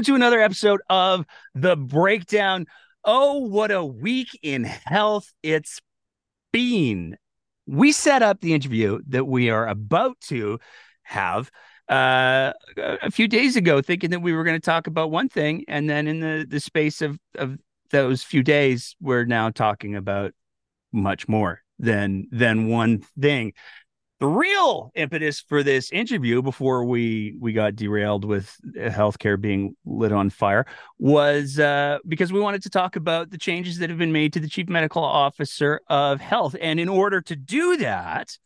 Welcome to another episode of The Breakdown. Oh, what a week in health it's been. We set up the interview that we are about to have uh, a few days ago, thinking that we were going to talk about one thing. And then in the, the space of, of those few days, we're now talking about much more than than one thing the real impetus for this interview before we we got derailed with healthcare being lit on fire was uh, because we wanted to talk about the changes that have been made to the chief medical officer of health. And in order to do that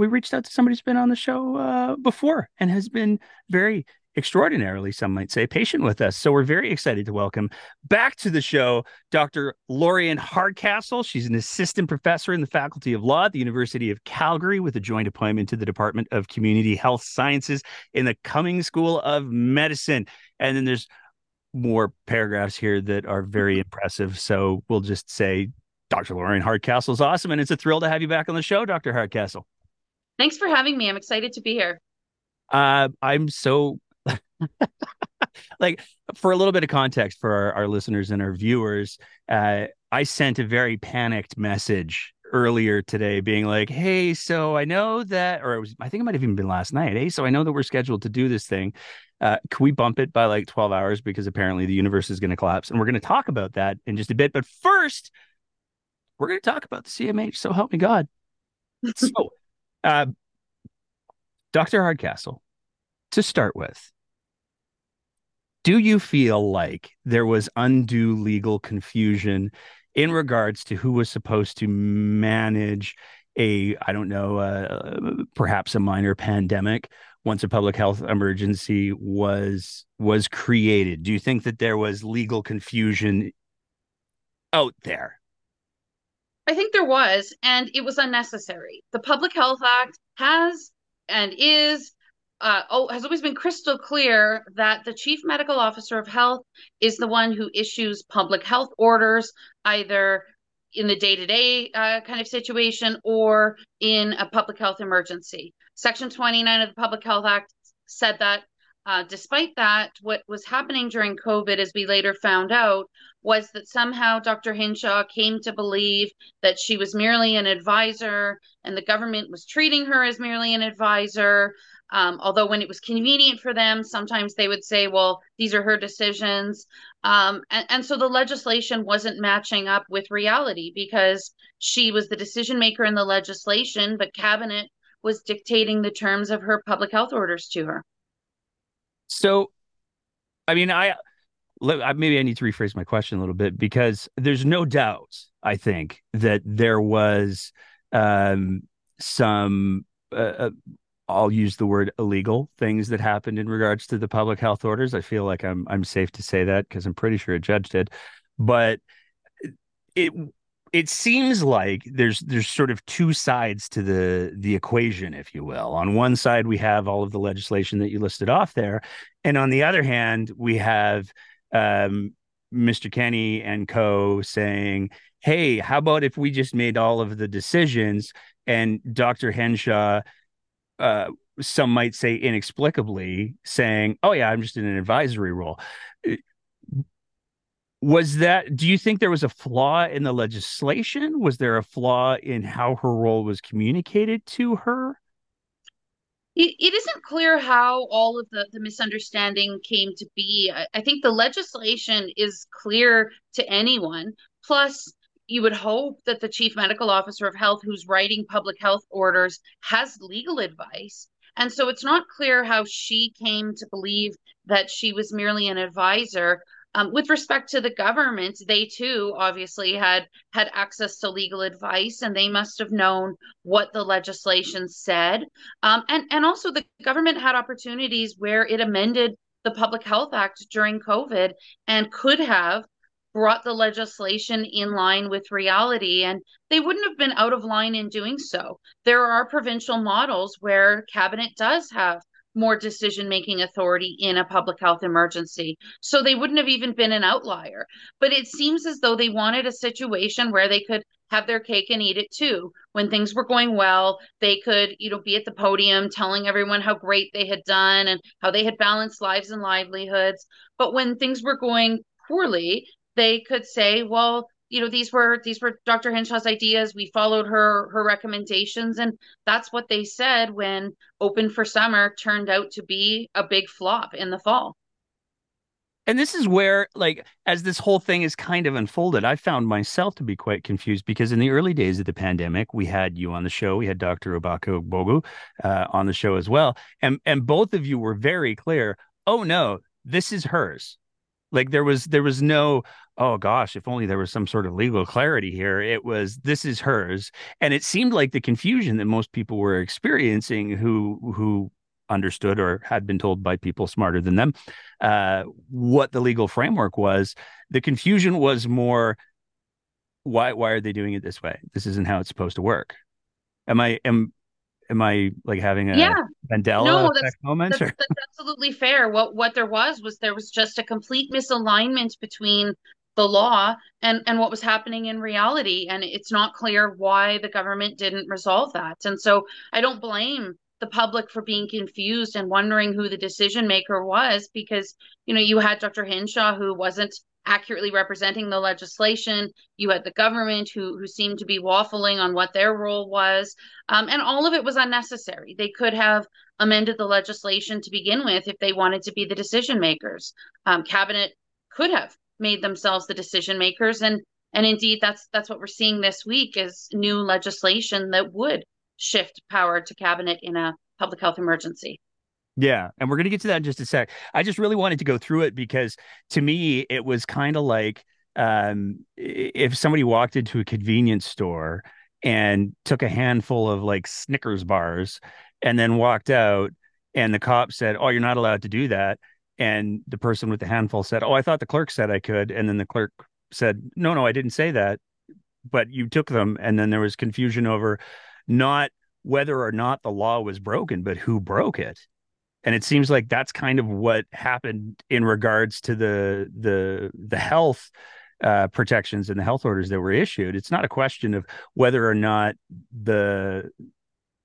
we reached out to somebody who's been on the show uh, before and has been very extraordinarily, some might say, patient with us. So we're very excited to welcome back to the show Dr. Lorian Hardcastle. She's an assistant professor in the Faculty of Law at the University of Calgary with a joint appointment to the Department of Community Health Sciences in the Cummings School of Medicine. And then there's more paragraphs here that are very impressive. So we'll just say Dr. Lorian Hardcastle is awesome. And it's a thrill to have you back on the show, Dr. Hardcastle. Thanks for having me. I'm excited to be here. Uh, I'm so like for a little bit of context for our, our listeners and our viewers, uh, I sent a very panicked message earlier today being like, hey, so I know that, or it was, I think it might have even been last night. Hey, so I know that we're scheduled to do this thing. Uh, can we bump it by like 12 hours? Because apparently the universe is going to collapse. And we're going to talk about that in just a bit. But first, we're going to talk about the CMH. So help me God. so, uh, Dr. Hardcastle, to start with, do you feel like there was undue legal confusion in regards to who was supposed to manage a i don't know uh, perhaps a minor pandemic once a public health emergency was was created? Do you think that there was legal confusion out there? I think there was and it was unnecessary. The public health act has and is uh, oh, has always been crystal clear that the chief medical officer of health is the one who issues public health orders, either in the day to day kind of situation or in a public health emergency. Section 29 of the Public Health Act said that. Uh, despite that, what was happening during COVID, as we later found out, was that somehow Dr. Hinshaw came to believe that she was merely an advisor and the government was treating her as merely an advisor. Um, although when it was convenient for them, sometimes they would say, well, these are her decisions. Um, and, and so the legislation wasn't matching up with reality because she was the decision maker in the legislation, but cabinet was dictating the terms of her public health orders to her. So, I mean, I maybe I need to rephrase my question a little bit because there's no doubt, I think, that there was um, some uh, uh I'll use the word illegal things that happened in regards to the public health orders. I feel like I'm I'm safe to say that because I'm pretty sure a judge did. But it it seems like there's there's sort of two sides to the the equation, if you will. On one side, we have all of the legislation that you listed off there, and on the other hand, we have um, Mr. Kenney and co saying, "Hey, how about if we just made all of the decisions?" And Dr. Hinshaw uh, some might say inexplicably saying, "Oh yeah, I'm just in an advisory role." Uh, was that? Do you think there was a flaw in the legislation? Was there a flaw in how her role was communicated to her? It, it isn't clear how all of the, the misunderstanding came to be. I, I think the legislation is clear to anyone. Plus, you would hope that the chief medical officer of health who's writing public health orders has legal advice. And so it's not clear how she came to believe that she was merely an advisor. Um, with respect to the government they too obviously had had access to legal advice and they must have known what the legislation said. Um, and and also the government had opportunities where it amended the public health act during covid and could have brought the legislation in line with reality and they wouldn't have been out of line in doing so there are provincial models where cabinet does have more decision making authority in a public health emergency so they wouldn't have even been an outlier but it seems as though they wanted a situation where they could have their cake and eat it too. When things were going well, they could, you know, be at the podium telling everyone how great they had done and how they had balanced lives and livelihoods. But when things were going poorly, they could say, well, you know, these were these were Dr. Hinshaw's ideas. We followed her her recommendations, and that's what they said when Open for Summer turned out to be a big flop in the fall. And this is where, like, as this whole thing is kind of unfolded, I found myself to be quite confused because in the early days of the pandemic, we had you on the show, we had Dr. Ubaka Ogbogu uh, on the show as well, and and both of you were very clear. Oh no, this is hers. Like there was there was no oh gosh, if only there was some sort of legal clarity here. It was this is hers, and it seemed like the confusion that most people were experiencing who who understood or had been told by people smarter than them uh, what the legal framework was. The confusion was more why why are they doing it this way? This isn't how it's supposed to work. Am I am am I like having a yeah. Mandela no, that's, moment? That's, that's absolutely fair. What what there was was there was just a complete misalignment between the law and and what was happening in reality and it's not clear why the government didn't resolve that and so i don't blame the public for being confused and wondering who the decision maker was because you know you had Dr. Hinshaw who wasn't accurately representing the legislation. You had the government who who seemed to be waffling on what their role was. Um, and all of it was unnecessary. They could have amended the legislation to begin with if they wanted to be the decision makers. Um, cabinet could have made themselves the decision makers. And and indeed that's that's what we're seeing this week is new legislation that would shift power to cabinet in a public health emergency. Yeah, and we're going to get to that in just a sec. I just really wanted to go through it because to me it was kind of like um, if somebody walked into a convenience store and took a handful of like Snickers bars and then walked out and the cop said, "Oh, you're not allowed to do that." And the person with the handful said, "Oh, I thought the clerk said I could." And then the clerk said, "No, no, I didn't say that." But you took them and then there was confusion over not whether or not the law was broken, but who broke it. And it seems like that's kind of what happened in regards to the the the health uh, protections and the health orders that were issued. It's not a question of whether or not the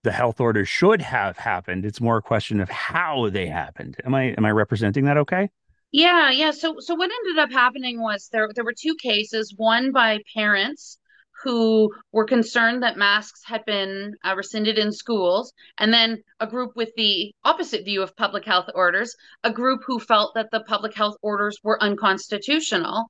the health orders should have happened. It's more a question of how they happened. Am I am I representing that okay? Yeah, yeah. So so what ended up happening was there there were two cases, one by parents who were concerned that masks had been uh, rescinded in schools, and then a group with the opposite view of public health orders, a group who felt that the public health orders were unconstitutional.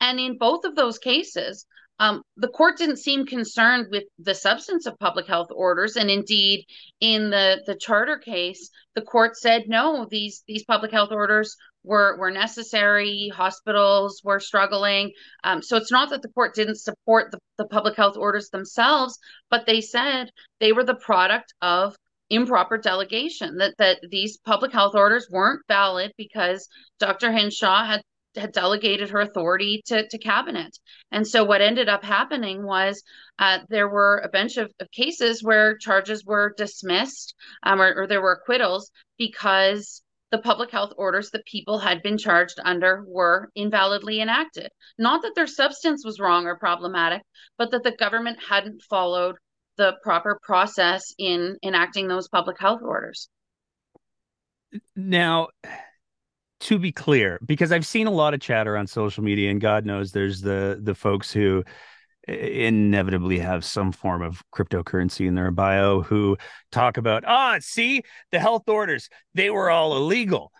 And in both of those cases, um, the court didn't seem concerned with the substance of public health orders, and indeed, in the the charter case, the court said no; these these public health orders were were necessary. Hospitals were struggling, um, so it's not that the court didn't support the, the public health orders themselves, but they said they were the product of improper delegation that that these public health orders weren't valid because Dr. Hinshaw had had delegated her authority to, to cabinet. And so what ended up happening was uh, there were a bunch of, of, cases where charges were dismissed um, or, or there were acquittals because the public health orders that people had been charged under were invalidly enacted. Not that their substance was wrong or problematic, but that the government hadn't followed the proper process in enacting those public health orders. Now, to be clear, because I've seen a lot of chatter on social media, and God knows there's the the folks who inevitably have some form of cryptocurrency in their bio who talk about ah see the health orders they were all illegal.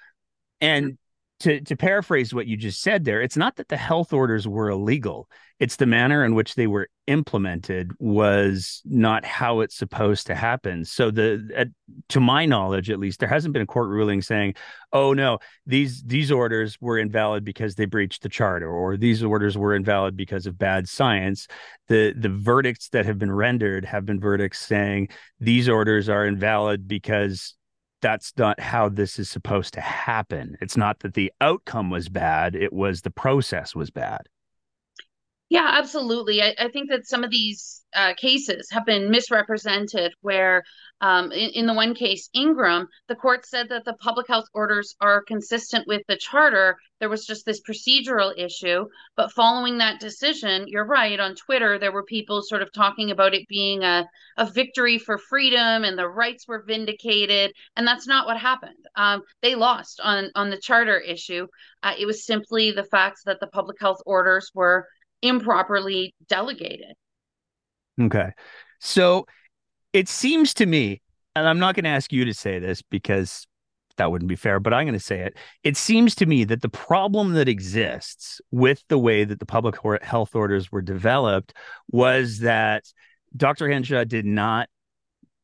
And to to paraphrase what you just said there, it's not that the health orders were illegal. It's the manner in which they were implemented was not how it's supposed to happen. So the to my knowledge at least there hasn't been a court ruling saying, "Oh no, these these orders were invalid because they breached the charter or these orders were invalid because of bad science." The the verdicts that have been rendered have been verdicts saying these orders are invalid because that's not how this is supposed to happen. It's not that the outcome was bad, it was the process was bad. Yeah, absolutely. I, I think that some of these uh, cases have been misrepresented. Where, um, in, in the one case, Ingram, the court said that the public health orders are consistent with the charter. There was just this procedural issue. But following that decision, you're right. On Twitter, there were people sort of talking about it being a, a victory for freedom and the rights were vindicated. And that's not what happened. Um, they lost on, on the charter issue. Uh, it was simply the fact that the public health orders were improperly delegated. Okay. So it seems to me, and I'm not going to ask you to say this because that wouldn't be fair, but I'm going to say it. It seems to me that the problem that exists with the way that the public health orders were developed was that Dr. Hinshaw did not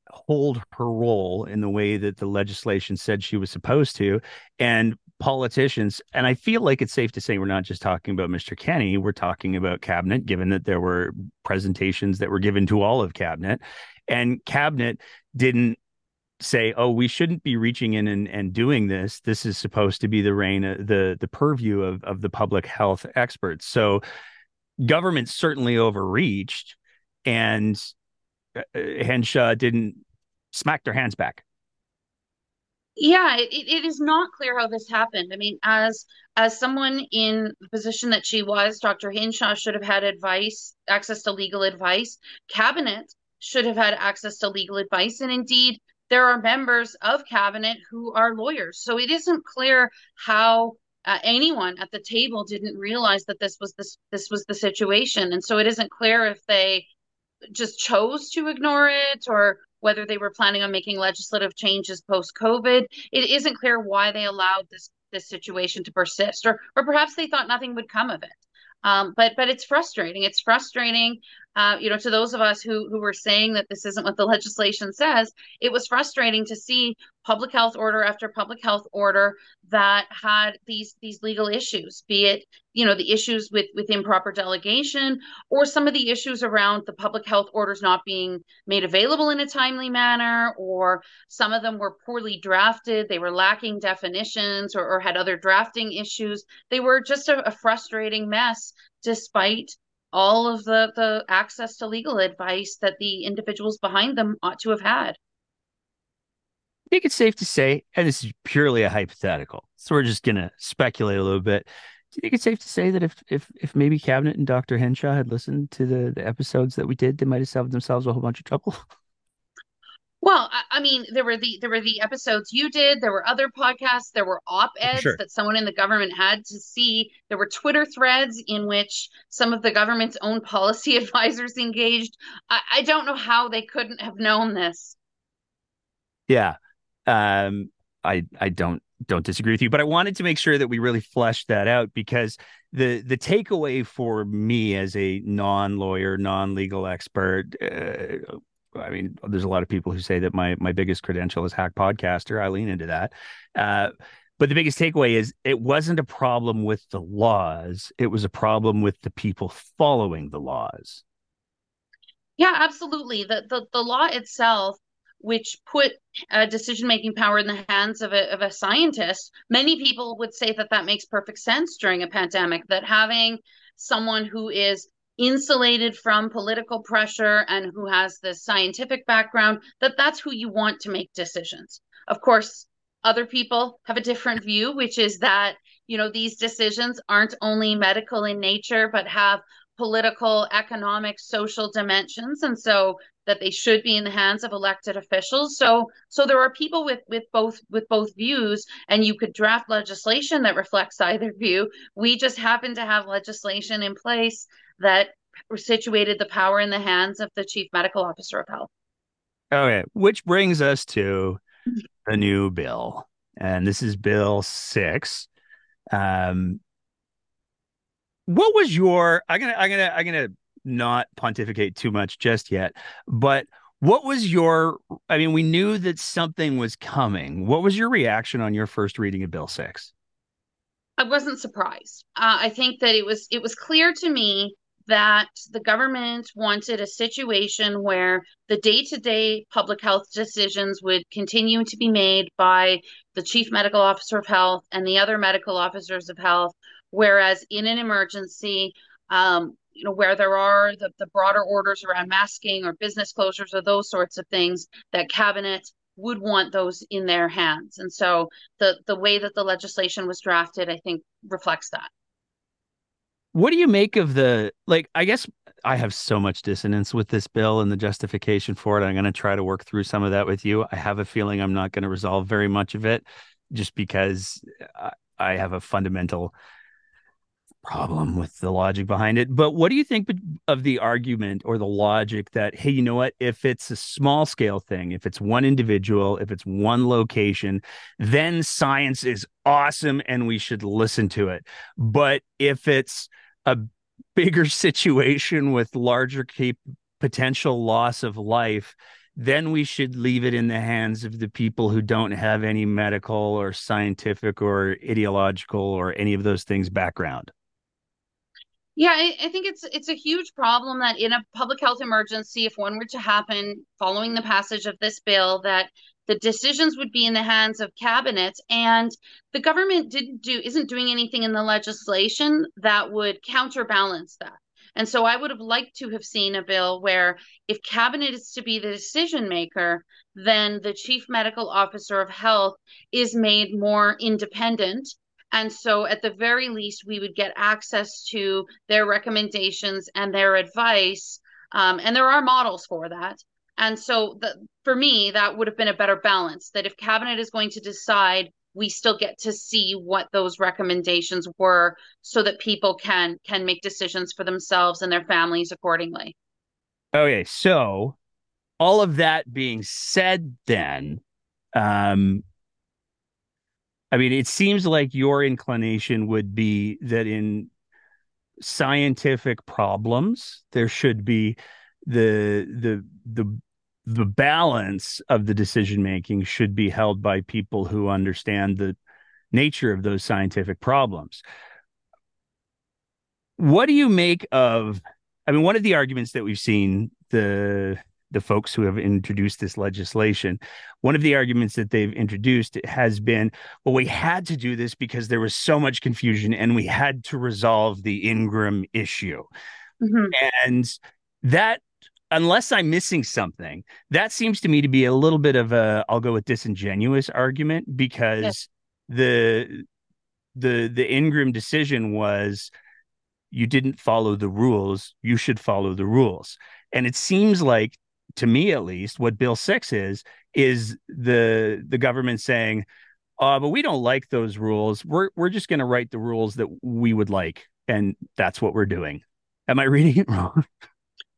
hold her role in the way that the legislation said she was supposed to. And politicians, and I feel like it's safe to say we're not just talking about Mr. Kenney, we're talking about cabinet, given that there were presentations that were given to all of cabinet, and cabinet didn't say, "Oh, we shouldn't be reaching in and, and doing this. This is supposed to be the reign, the the purview of of the public health experts." So, government certainly overreached, and uh, Hinshaw didn't smack their hands back yeah it, it is not clear how this happened. I mean as as someone in the position that she was dr hinshaw should have had advice access to legal advice. Cabinet should have had access to legal advice. And indeed there are members of cabinet who are lawyers. So it isn't clear how uh, anyone at the table didn't realize that this was this this was the situation. And so it isn't clear if they just chose to ignore it or whether they were planning on making legislative changes post COVID. It isn't clear why they allowed this this situation to persist, or or perhaps they thought nothing would come of it. Um, but but it's frustrating. It's frustrating, uh, you know, to those of us who who were saying that this isn't what the legislation says. It was frustrating to see public health order after public health order that had these these legal issues, be it you know the issues with with improper delegation or some of the issues around the public health orders not being made available in a timely manner, or some of them were poorly drafted. They were lacking definitions or, or had other drafting issues. They were just a, a frustrating mess, despite all of the the access to legal advice that the individuals behind them ought to have had. I think it's safe to say, and this is purely a hypothetical, so we're just gonna speculate a little bit. Do you think it's safe to say that if if if maybe Cabinet and Dr. Hinshaw had listened to the, the episodes that we did, they might have saved themselves a whole bunch of trouble? Well, I, I mean, there were the there were the episodes you did. There were other podcasts. There were op eds sure. that someone in the government had to see. There were Twitter threads in which some of the government's own policy advisors engaged. I, I don't know how they couldn't have known this. Yeah, um, I I don't don't disagree with you, but I wanted to make sure that we really fleshed that out because the the takeaway for me as a non lawyer, non legal expert. Uh, I mean, there's a lot of people who say that my my biggest credential is hack podcaster. I lean into that. Uh, but the biggest takeaway is it wasn't a problem with the laws; it was a problem with the people following the laws. Yeah, absolutely. The the, the law itself which put a decision making power in the hands of a, of a scientist, many people would say that that makes perfect sense during a pandemic, that having someone who is insulated from political pressure and who has the scientific background, that that's who you want to make decisions. Of course, other people have a different view, which is that, you know, these decisions aren't only medical in nature, but have political, economic, social dimensions. And so that they should be in the hands of elected officials. So so there are people with with both with both views and you could draft legislation that reflects either view. We just happen to have legislation in place that situated the power in the hands of the chief medical officer of health. Okay, which brings us to the new bill. And this is bill 6. Um what was your I'm to I'm going to I'm to not pontificate too much just yet, but what was your I mean, we knew that something was coming. What was your reaction on your first reading of Bill 6? I wasn't surprised. Uh, I think that it was it was clear to me that the government wanted a situation where the day-to-day public health decisions would continue to be made by the chief medical officer of health and the other medical officers of health whereas in an emergency um, you know, where there are the, the broader orders around masking or business closures or those sorts of things, that cabinet would want those in their hands. And so the the way that the legislation was drafted, I think, reflects that. What do you make of the like? I guess I have so much dissonance with this bill and the justification for it. I'm going to try to work through some of that with you. I have a feeling I'm not going to resolve very much of it just because I have a fundamental problem with the logic behind it. But what do you think of the argument or the logic that, hey, you know what? If it's a small scale thing, if it's one individual, if it's one location, then science is awesome and we should listen to it. But if it's a bigger situation with larger cap- potential loss of life, then we should leave it in the hands of the people who don't have any medical or scientific or ideological or any of those things background. Yeah, I, I, think it's it's a huge problem that in a public health emergency, if one were to happen following the passage of this bill, that the decisions would be in the hands of cabinet and the government didn't do isn't doing anything in the legislation that would counterbalance that. And so I would have liked to have seen a bill where if cabinet is to be the decision maker, then the chief medical officer of health is made more independent and so, at the very least, we would get access to their recommendations and their advice. Um, and there are models for that. And so, the, for me, that would have been a better balance that if cabinet is going to decide, we still get to see what those recommendations were so that people can can make decisions for themselves and their families accordingly. Okay, so all of that being said then um I mean, it seems like your inclination would be that in scientific problems, there should be the the the the balance of the decision making should be held by people who understand the nature of those scientific problems. What do you make of? I mean, one of the arguments that we've seen the the folks who have introduced this legislation. One of the arguments that they've introduced has been, well, we had to do this because there was so much confusion and we had to resolve the Ingram issue. Mm-hmm. And that unless I'm missing something, that seems to me to be a little bit of a I'll go with disingenuous argument because yes. the the the Ingram decision was you didn't follow the rules, you should follow the rules. And it seems like to me at least, what Bill Six is is the the government saying, uh, but we don't like those rules. We're we're just going to write the rules that we would like, and that's what we're doing. Am I reading it wrong?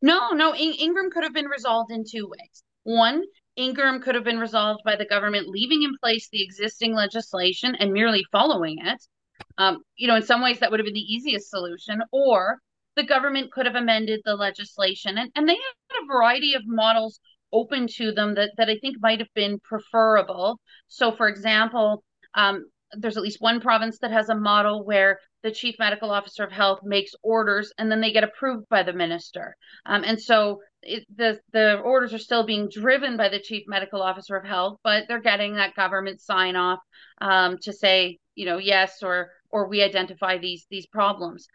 No, no. In- Ingram could have been resolved in two ways. One, Ingram could have been resolved by the government leaving in place the existing legislation and merely following it. Um, you know, in some ways that would have been the easiest solution. Or the government could have amended the legislation. And, and they had a variety of models open to them that, that I think might have been preferable. So, for example, um, there's at least one province that has a model where the chief medical officer of health makes orders and then they get approved by the minister. Um, and so it, the the orders are still being driven by the chief medical officer of health, but they're getting that government sign off um, to say, you know, yes or or we identify these these problems.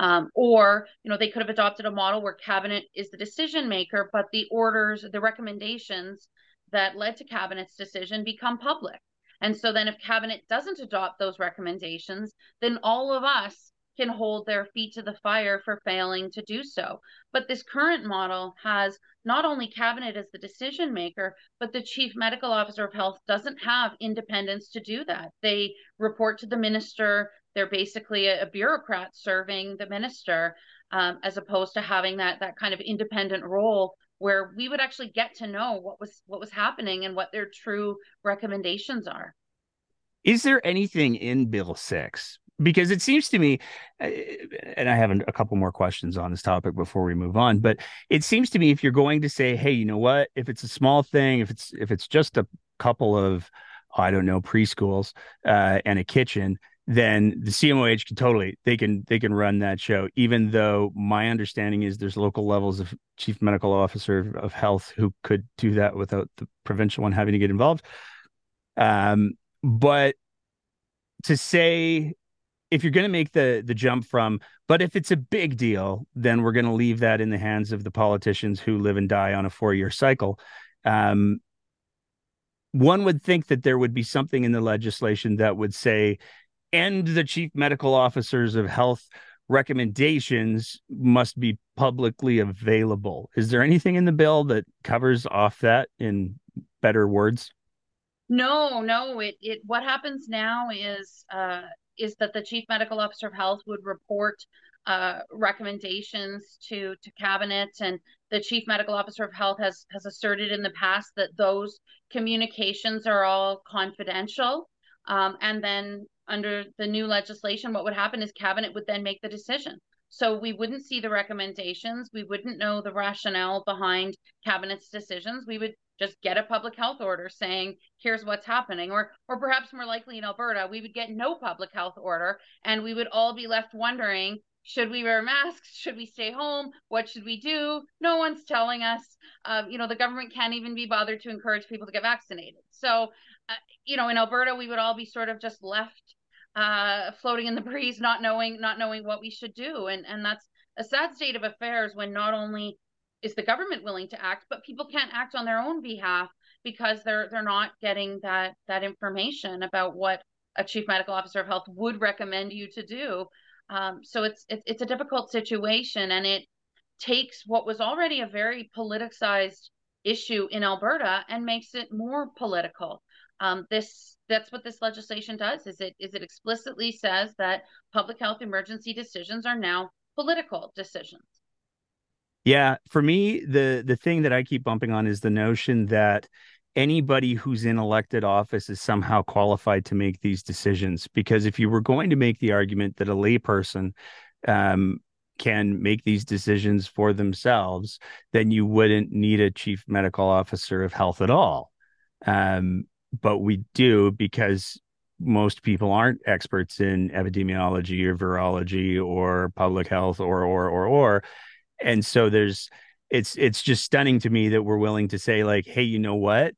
Um, or, you know, they could have adopted a model where cabinet is the decision maker, but the orders, the recommendations that led to cabinet's decision become public. And so then if cabinet doesn't adopt those recommendations, then all of us can hold their feet to the fire for failing to do so. But this current model has not only cabinet as the decision maker, but the chief medical officer of health doesn't have independence to do that. They report to the minister, they're basically a, a bureaucrat serving the minister, um, as opposed to having that that kind of independent role where we would actually get to know what was what was happening and what their true recommendations are. Is there anything in Bill Six? Because it seems to me, uh, and I have a couple more questions on this topic before we move on, but it seems to me if you're going to say, hey, you know what, if it's a small thing, if it's if it's just a couple of, I don't know, preschools uh, and a kitchen, then the CMOH can totally they can they can run that show. Even though my understanding is there's local levels of chief medical officer of health who could do that without the provincial one having to get involved. Um, but to say if you're going to make the the jump from but if it's a big deal then we're going to leave that in the hands of the politicians who live and die on a four year cycle um, one would think that there would be something in the legislation that would say end the chief medical officers of health recommendations must be publicly available. Is there anything in the bill that covers off that in better words? No no it, it what happens now is uh is that the chief medical officer of health would report uh, recommendations to to cabinet and the chief medical officer of health has has asserted in the past that those communications are all confidential um, and then under the new legislation what would happen is cabinet would then make the decision. So we wouldn't see the recommendations. We wouldn't know the rationale behind cabinet's decisions. We would just get a public health order saying here's what's happening. Or or perhaps more likely in Alberta we would get no public health order and we would all be left wondering should we wear masks? Should we stay home? What should we do? No one's telling us um, you know the government can't even be bothered to encourage people to get vaccinated. So uh, you know in alberta we would all be sort of just left uh, floating in the breeze not knowing not knowing what we should do. And and that's a sad state of affairs when not only is the government willing to act but people can't act on their own behalf because they're they're not getting that that information about what a chief medical officer of health would recommend you to do. Um, so it's, it's it's a difficult situation and it takes what was already a very politicized issue in alberta and makes it more political um, this that's what this legislation does is it is it explicitly says that public health emergency decisions are now political decisions yeah, for me, the the thing that I keep bumping on is the notion that anybody who's in elected office is somehow qualified to make these decisions. Because if you were going to make the argument that a layperson um, can make these decisions for themselves, then you wouldn't need a chief medical officer of health at all. Um, but we do because most people aren't experts in epidemiology or virology or public health or or or or. And so there's it's it's just stunning to me that we're willing to say like hey you know what?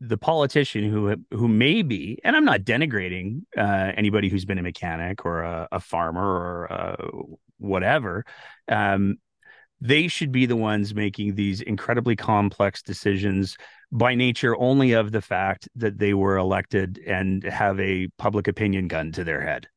The politician who who may be and i'm not denigrating uh, anybody who's been a mechanic or a, a farmer or uh, whatever um, they should be the ones making these incredibly complex decisions by nature only of the fact that they were elected and have a public opinion gun to their head.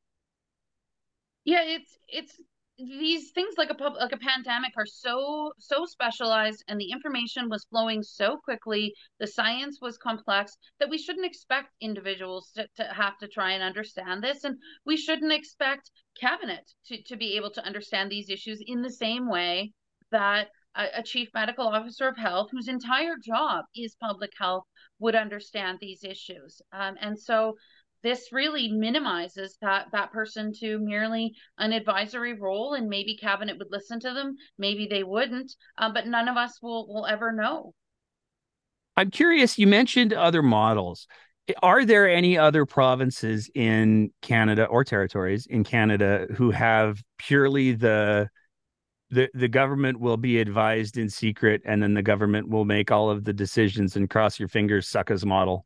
Yeah it's it's these things like a pub, like a pandemic are so so specialized and the information was flowing so quickly the science was complex that we shouldn't expect individuals to, to have to try and understand this. And we shouldn't expect cabinet to, to be able to understand these issues in the same way that a, a chief medical officer of health whose entire job is public health would understand these issues. Um, and so this really minimizes that that person to merely an advisory role and maybe cabinet would listen to them maybe they wouldn't um, but none of us will will ever know. I'm curious you mentioned other models. Are there any other provinces in canada or territories in canada who have purely the the the government will be advised in secret and then the government will make all of the decisions and cross your fingers sucka's model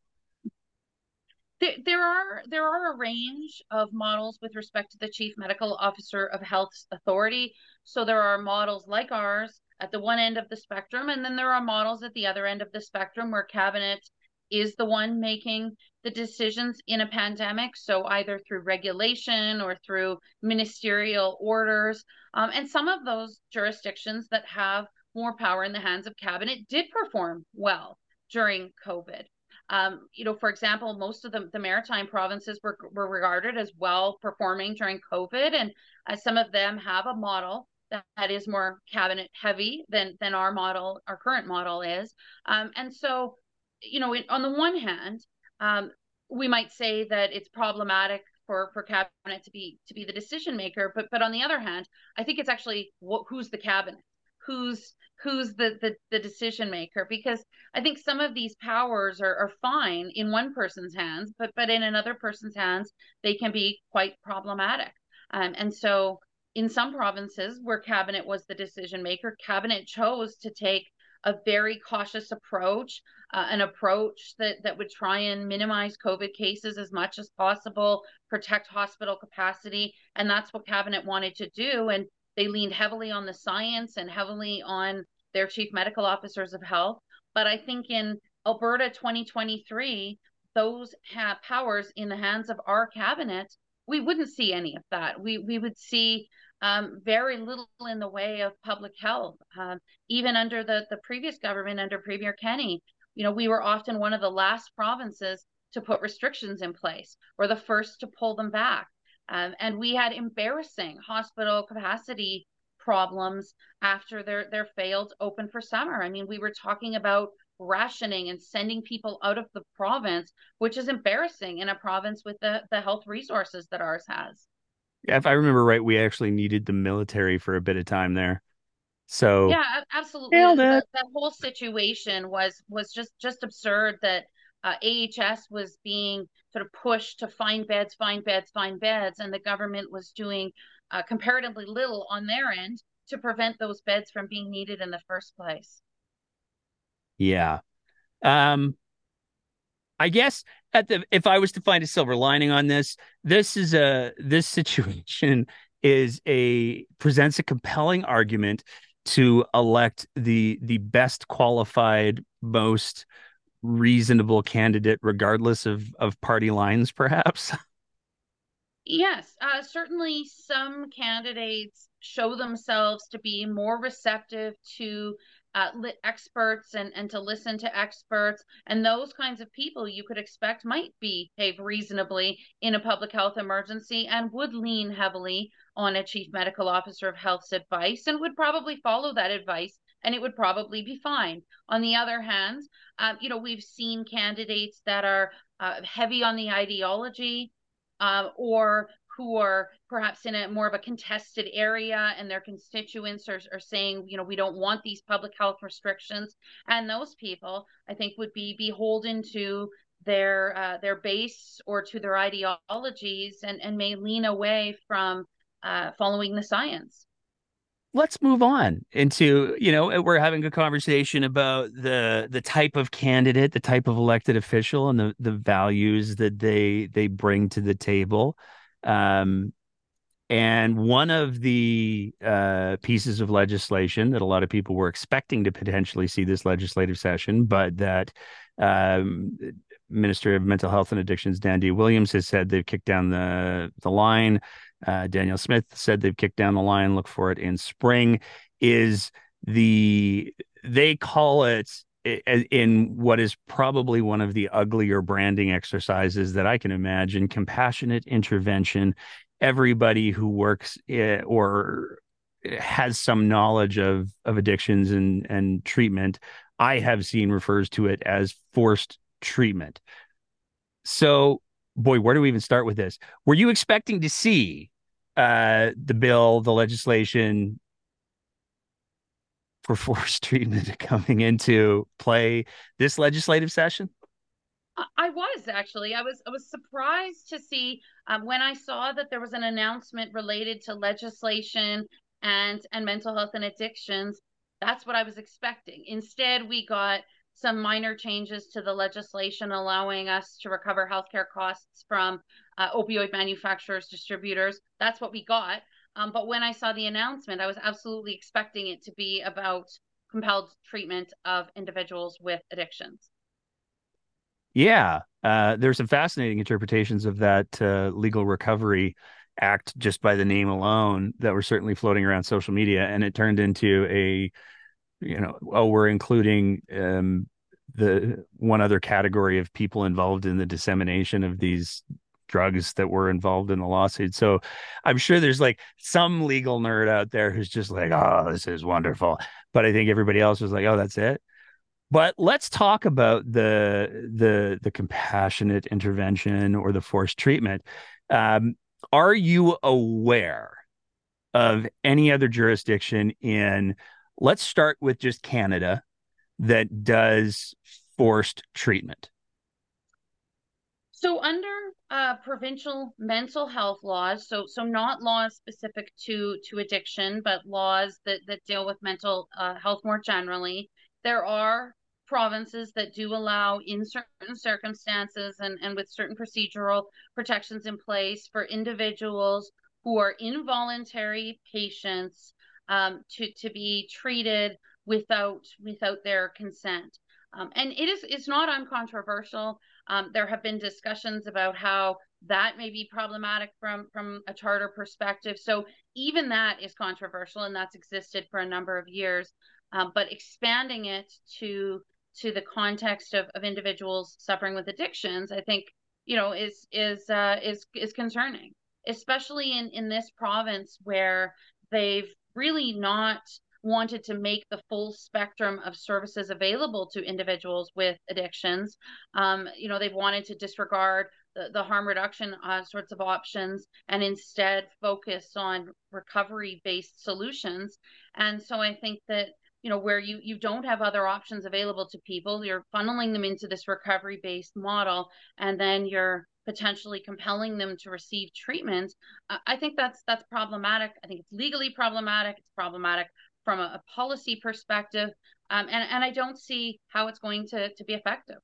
there, there are there are a range of models with respect to the chief medical officer of health's authority. So there are models like ours at the one end of the spectrum, and then there are models at the other end of the spectrum where cabinet is the one making the decisions in a pandemic. So either through regulation or through ministerial orders. Um, and some of those jurisdictions that have more power in the hands of cabinet did perform well during COVID. Um, you know, for example, most of the, the maritime provinces were, were regarded as well performing during COVID, and uh, some of them have a model that, is more cabinet heavy than than our model, our current model is. Um, and so, you know, on the one hand, um, we might say that it's problematic for for cabinet to be to be the decision maker, but but on the other hand, I think it's actually wh- who's the cabinet? Who's who's the, the the decision maker? Because i think some of these powers are, are fine in one person's hands but but in another person's hands they can be quite problematic. Um, and so in some provinces where cabinet was the decision maker cabinet chose to take a very cautious approach, uh, an approach that, that would try and minimize COVID cases as much as possible, protect hospital capacity. And that's what Cabinet wanted to do. And they leaned heavily on the science and heavily on their chief medical officers of health. But I think in Alberta 2023, those powers in the hands of our cabinet, we wouldn't see any of that. We we would see um, very little in the way of public health. Um, even under the, the previous government, under Premier Kenney, you know, we were often one of the last provinces to put restrictions in place or the first to pull them back. Um, and we had embarrassing hospital capacity problems after their, their failed open for summer. I mean, we were talking about rationing and sending people out of the province, which is embarrassing in a province with the, the health resources that ours has Yeah, if I remember right, we actually needed the military for a bit of time there. So yeah, absolutely. That, that, whole situation was was just just absurd. That uh, AHS was being sort of pushed to find beds, find beds, find beds, and the government was doing uh, comparatively little on their end to prevent those beds from being needed in the first place. Yeah. Um, I guess at the if I was to find a silver lining on this, this is a this situation is a presents a compelling argument to elect the the best qualified, most reasonable candidate, regardless of of party lines, perhaps. Yes, uh, certainly some candidates show themselves to be more receptive to uh, experts and, and to listen to experts. And those kinds of people you could expect might behave reasonably in a public health emergency and would lean heavily on a chief medical officer of health's advice and would probably follow that advice and it would probably be fine. On the other hand, um, you know, we've seen candidates that are uh, heavy on the ideology uh, or who are perhaps in a more of a contested area and their constituents are, are saying you know we don't want these public health restrictions. And those people i think would be beholden to their uh, their base or to their ideologies and and may lean away from uh, following the science. Let's move on into you know we're having a conversation about the the type of candidate the type of elected official and the the values that they they bring to the table um, and one of the uh, pieces of legislation that a lot of people were expecting to potentially see this legislative session, but that um, Minister of Mental Health and Addictions Dandy Williams has said they've kicked down the the line. Uh, Danielle Smith said they've kicked down the line. Look for it in spring. Is the they call it in what is probably one of the uglier branding exercises that I can imagine compassionate intervention. Everybody who works eh, or has some knowledge of of addictions and and treatment, I have seen refers to it as forced treatment. So, boy, where do we even start with this? Were you expecting to see uh, the bill, the legislation for forced treatment coming into play this legislative session? I was actually. I was I was surprised to see um, when I saw that there was an announcement related to legislation and and mental health and addictions. That's what I was expecting. Instead, we got some minor changes to the legislation allowing us to recover healthcare costs from uh, opioid manufacturers, distributors. That's what we got. Um, but when I saw the announcement, I was absolutely expecting it to be about compelled treatment of individuals with addictions. Yeah, uh, there's some fascinating interpretations of that uh, legal recovery act just by the name alone that were certainly floating around social media, and it turned into a, you know, oh, we're including um, the one other category of people involved in the dissemination of these drugs that were involved in the lawsuit. So I'm sure there's like some legal nerd out there who's just like, oh, this is wonderful. But I think everybody else was like, oh, that's it. But let's talk about the the the compassionate intervention or the forced treatment. Um, are you aware of any other jurisdiction in? Let's start with just Canada that does forced treatment. So under uh, provincial mental health laws, so so not laws specific to to addiction, but laws that that deal with mental uh, health more generally. there are provinces that do allow in certain circumstances and, and with certain procedural protections in place for individuals who are involuntary patients um, to, to be treated without without their consent. Um, and it is it's not uncontroversial. Um, there have been discussions about how that may be problematic from from a charter perspective. So even that is controversial, and that's existed for a number of years. Um, but expanding it to to the context of, of individuals suffering with addictions, I think you know is is uh, is is concerning, especially in in this province where they've really not wanted to make the full spectrum of services available to individuals with addictions. Um, you know, they've wanted to disregard the, the harm reduction uh, sorts of options and instead focus on recovery based solutions. And so I think that you know where you you don't have other options available to people you're funneling them into this recovery based model and then you're potentially compelling them to receive treatment i think that's that's problematic i think it's legally problematic it's problematic from a, policy perspective um, and and i don't see how it's going to to be effective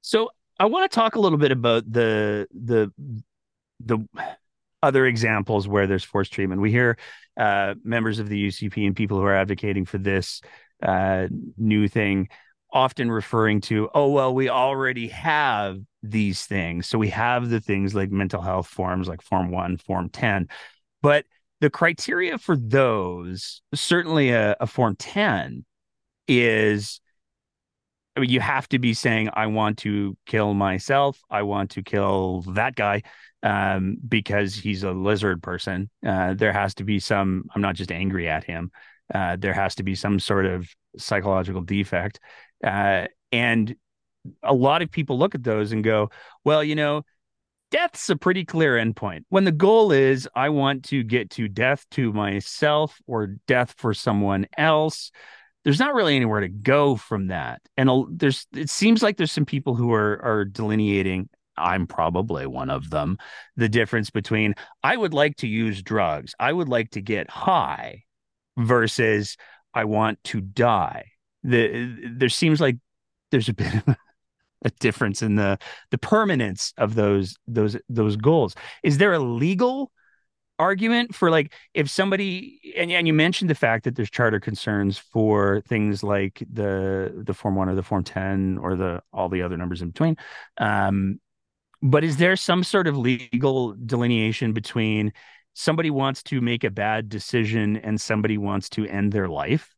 so i want to talk a little bit about the the the other examples where there's forced treatment. We hear uh, members of the UCP and people who are advocating for this uh, new thing often referring to, oh, well, we already have these things. So we have the things like mental health forms like Form 1, Form 10. But the criteria for those, certainly a, a Form 10, is I mean, you have to be saying, I want to kill myself. I want to kill that guy um, because he's a lizard person. Uh, there has to be some, I'm not just angry at him. Uh, there has to be some sort of psychological defect. Uh, and a lot of people look at those and go, well, you know, death's a pretty clear endpoint. When the goal is, I want to get to death to myself or death for someone else. There's not really anywhere to go from that, and there's. It seems like there's some people who are are delineating I'm probably one of them. The difference between I would like to use drugs, I would like to get high versus I want to die. The there seems like there's a bit of a difference in the the permanence of those those those goals. Is there a legal argument for like if somebody and, and you mentioned the fact that there's charter concerns for things like the the form 1 or the form 10 or the all the other numbers in between um but is there some sort of legal delineation between somebody wants to make a bad decision and somebody wants to end their life?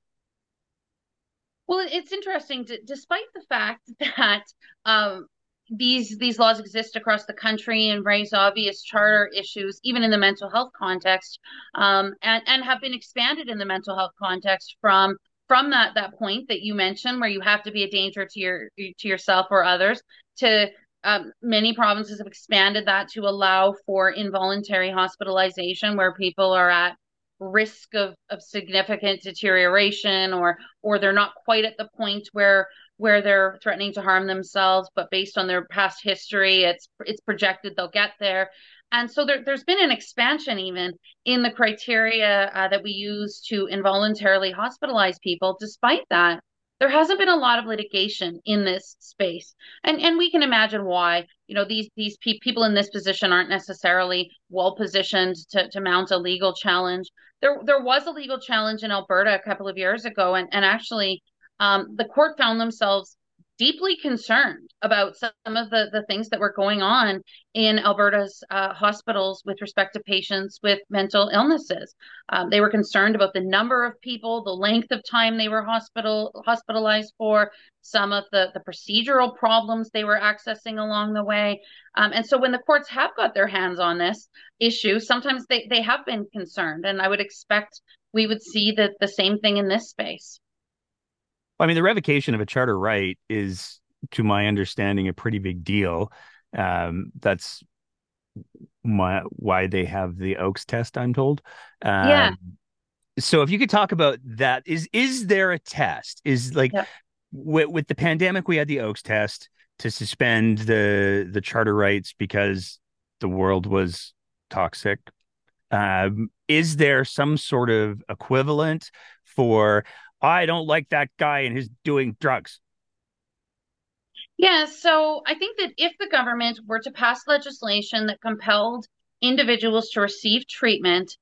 Well, it's interesting, despite the fact that um, these these laws exist across the country and raise obvious charter issues, even in the mental health context, um, and and have been expanded in the mental health context from from that that point that you mentioned, where you have to be a danger to your to yourself or others, to um, many provinces have expanded that to allow for involuntary hospitalization where people are at risk of, of significant deterioration or or they're not quite at the point where where they're threatening to harm themselves but based on their past history it's it's projected they'll get there. And so there, has been an expansion even in the criteria uh, that we use to involuntarily hospitalize people despite that there hasn't been a lot of litigation in this space. And and we can imagine why you know these these pe- people in this position aren't necessarily well positioned to, to mount a legal challenge. There there was a legal challenge in alberta a couple of years ago and and actually um, the court found themselves deeply concerned about some of the, the things that were going on in Alberta's uh, hospitals with respect to patients with mental illnesses. Um, they were concerned about the number of people, the length of time they were hospital hospitalized for, some of the, the procedural problems they were accessing along the way. Um, and so when the courts have got their hands on this issue, sometimes they, they have been concerned. And I would expect we would see that the same thing in this space. I mean, the revocation of a charter right is, to my understanding, a pretty big deal. Um, that's my, why they have the Oakes test. I'm told. Um, yeah. So, if you could talk about that, is is there a test? Is like yep. with, with the pandemic, we had the Oakes test to suspend the the charter rights because the world was toxic. Um, is there some sort of equivalent for I don't like that guy and his doing drugs. Yeah, so I think that if the government were to pass legislation that compelled individuals to receive treatment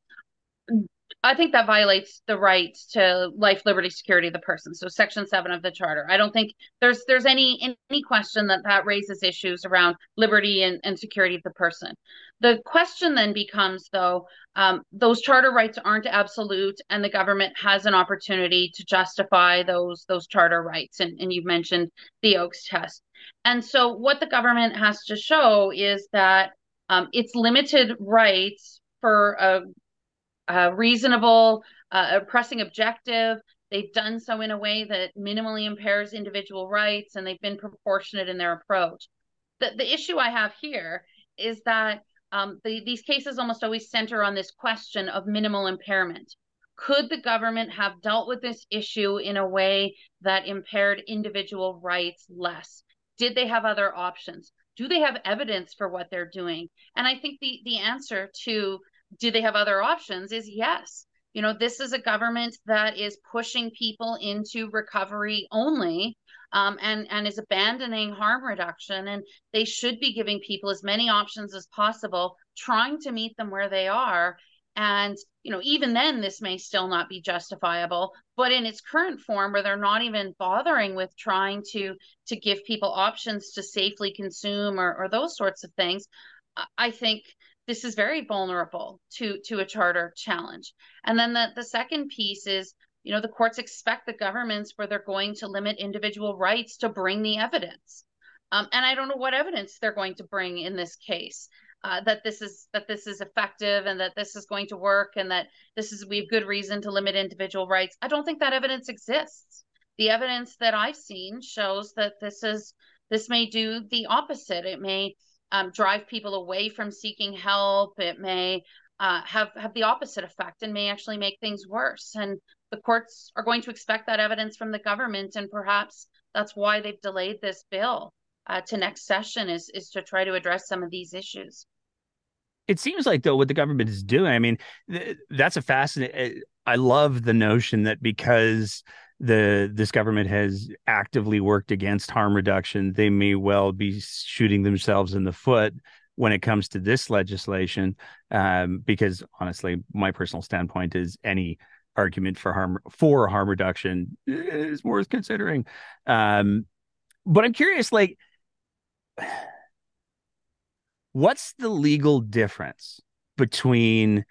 I think that violates the right to life, liberty, security of the person. So Section Seven of the Charter. I don't think there's there's any any question that that raises issues around liberty and, and security of the person. The question then becomes, though, um, those charter rights aren't absolute, and the government has an opportunity to justify those those charter rights. And, and you've mentioned the Oakes test. And so, what the government has to show is that um, its limited rights for a uh, reasonable, uh, pressing objective. They've done so in a way that minimally impairs individual rights, and they've been proportionate in their approach. The, the issue I have here is that um, the, these cases almost always center on this question of minimal impairment. Could the government have dealt with this issue in a way that impaired individual rights less? Did they have other options? Do they have evidence for what they're doing? And I think the the answer to do they have other options is yes. You know this is a government that is pushing people into recovery only um, and and is abandoning harm reduction and they should be giving people as many options as possible trying to meet them where they are. And you know even then this may still not be justifiable but in its current form where they're not even bothering with trying to to give people options to safely consume or, or those sorts of things i think this is very vulnerable to to a charter challenge. And then the, the second piece is, you know, the courts expect the governments where they're going to limit individual rights to bring the evidence. Um, and I don't know what evidence they're going to bring in this case. Uh, that this is that this is effective and that this is going to work and that this is we have good reason to limit individual rights. I don't think that evidence exists. The evidence that I've seen shows that this is this may do the opposite. It may um, drive people away from seeking help. It may uh, have have the opposite effect and may actually make things worse. And the courts are going to expect that evidence from the government, and perhaps that's why they've delayed this bill uh, to next session is is to try to address some of these issues. It seems like though what the government is doing. I mean, th- that's a fascinating. I love the notion that because the this government has actively worked against harm reduction, they may well be shooting themselves in the foot when it comes to this legislation. Um, because honestly, my personal standpoint is any argument for harm for harm reduction is worth considering. Um, but I'm curious, like, what's the legal difference between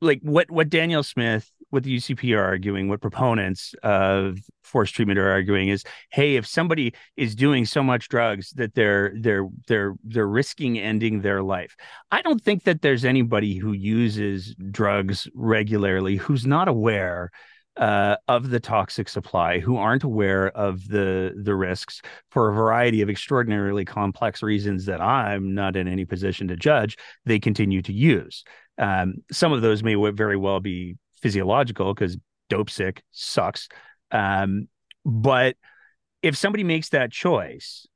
like what what Danielle Smith what the UCP are arguing, what proponents of forced treatment are arguing is, hey, if somebody is doing so much drugs that they're they're they're they're risking ending their life. I don't think that there's anybody who uses drugs regularly who's not aware uh, of the toxic supply who aren't aware of the the risks for a variety of extraordinarily complex reasons that I'm not in any position to judge. They continue to use. Um, some of those may very well be physiological because dope sick sucks. Um, but if somebody makes that choice,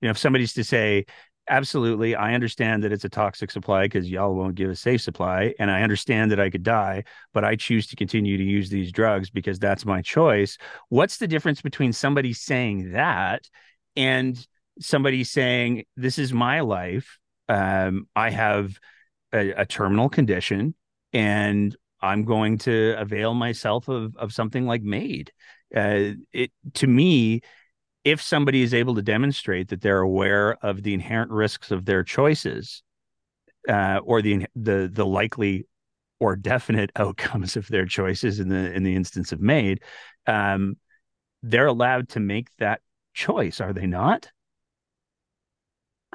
you know, if somebody's to say, absolutely, I understand that it's a toxic supply because y'all won't give a safe supply, and I understand that I could die, but I choose to continue to use these drugs because that's my choice. What's the difference between somebody saying that and somebody saying, "This is my life. Um, I have a, a terminal condition." And I'm going to avail myself of of something like MAID. Uh, it to me, if somebody is able to demonstrate that they're aware of the inherent risks of their choices, uh, or the the the likely or definite outcomes of their choices in the in the instance of MAID, um, they're allowed to make that choice, are they not?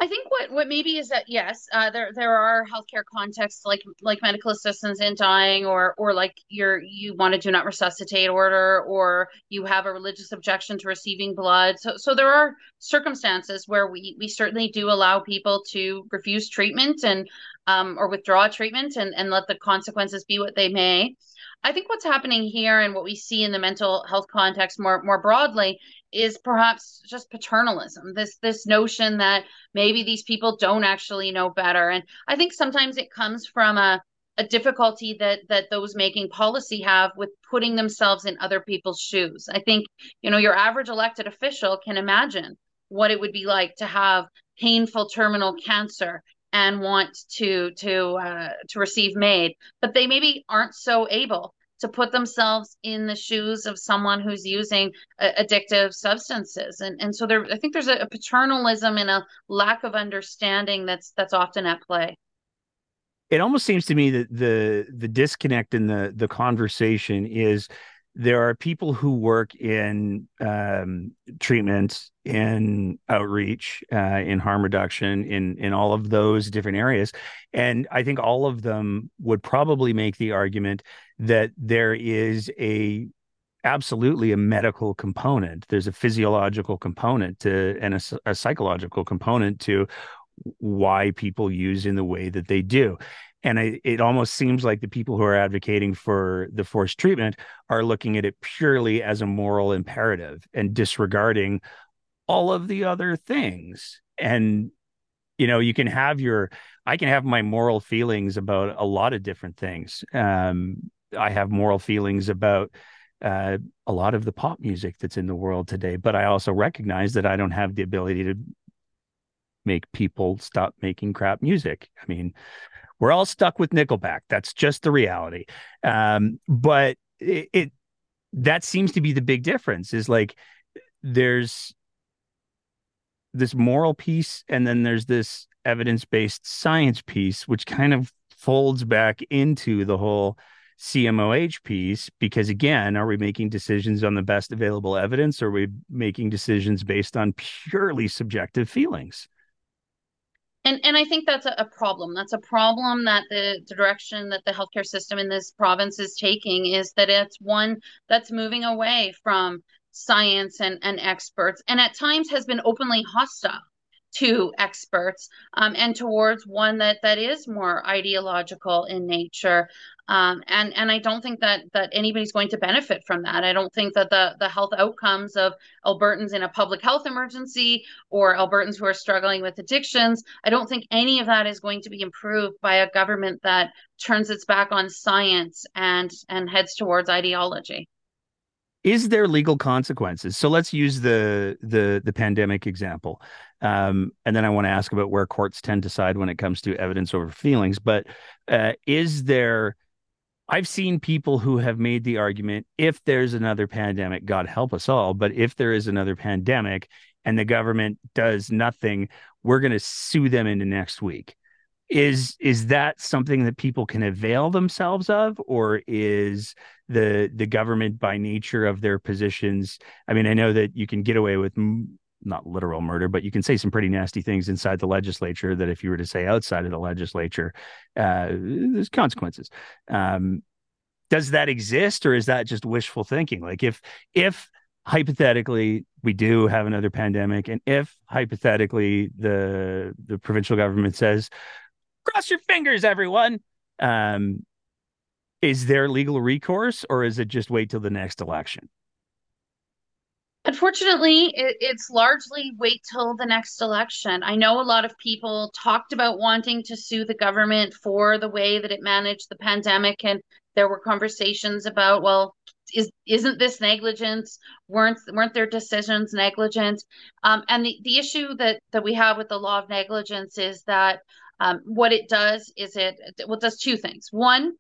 I think what what maybe is that yes, uh, there there are healthcare contexts like like medical assistance in dying, or or like you're you want to do not resuscitate order, or you have a religious objection to receiving blood. So so there are circumstances where we we certainly do allow people to refuse treatment and um, or withdraw treatment and and let the consequences be what they may. I think what's happening here and what we see in the mental health context more more broadly is perhaps just paternalism this this notion that maybe these people don't actually know better and i think sometimes it comes from a a difficulty that that those making policy have with putting themselves in other people's shoes. I think, you know, your average elected official can imagine what it would be like to have painful terminal cancer and want to to uh, to receive MAID, but they maybe aren't so able to put themselves in the shoes of someone who's using uh, addictive substances. And and so there i think there's a, a, paternalism and a lack of understanding that's that's often at play. It almost seems to me that the the disconnect in the the conversation is there are people who work in um, treatment, in outreach, uh, in harm reduction, in in all of those different areas, and I think all of them would probably make the argument that there is a absolutely a medical component. There's a physiological component to and a, a psychological component to why people use in the way that they do and it almost seems like the people who are advocating for the forced treatment are looking at it purely as a moral imperative and disregarding all of the other things. And you know you can have your i can have my moral feelings about a lot of different things. Um i have moral feelings about uh, a lot of the pop music that's in the world today but i also recognize that i don't have the ability to make people stop making crap music. I mean we're all stuck with Nickelback. That's just the reality. Um, but it, it that seems to be the big difference. Is like there's this moral piece, and then there's this evidence based science piece, which kind of folds back into the whole CMOH piece because again, are we making decisions on the best available evidence or are we making decisions based on purely subjective feelings? And and I think that's a, a, problem. That's a problem that the, the direction that the healthcare system in this province is taking is that it's one that's moving away from science and, and experts and at times has been openly hostile to experts um, and towards one that that is more ideological in nature. Um, and and I don't think that that anybody's going to benefit from that. I don't think that the the health outcomes of Albertans in a public health emergency or Albertans who are struggling with addictions, I don't think any of that is going to be improved by a government that turns its back on science and and heads towards ideology. Is there legal consequences? So let's use the the the pandemic example um, and then i want to ask about where courts tend to side when it comes to evidence over feelings but uh, is there i've seen people who have made the argument if there's another pandemic god help us all but if there is another pandemic and the government does nothing we're going to sue them into next week. Is is that something that people can avail themselves of or is the the government by nature of their positions i mean i know that you can get away with not literal murder but you can say some pretty nasty things inside the legislature that if you were to say outside of the legislature uh, there's consequences um, does that exist or is that just wishful thinking like if if hypothetically we do have another pandemic and if hypothetically the the provincial government says cross your fingers, everyone. Um, is there legal recourse or is it just wait till the next election? Unfortunately, it, it's largely wait till the next election. I know a lot of people talked about wanting to sue the government for the way that it managed the pandemic, and there were conversations about, well, is isn't this negligence? weren't weren't their decisions negligent? Um, and the, the issue that that we have with the law of negligence is that um, what it does is it well it does two things. One,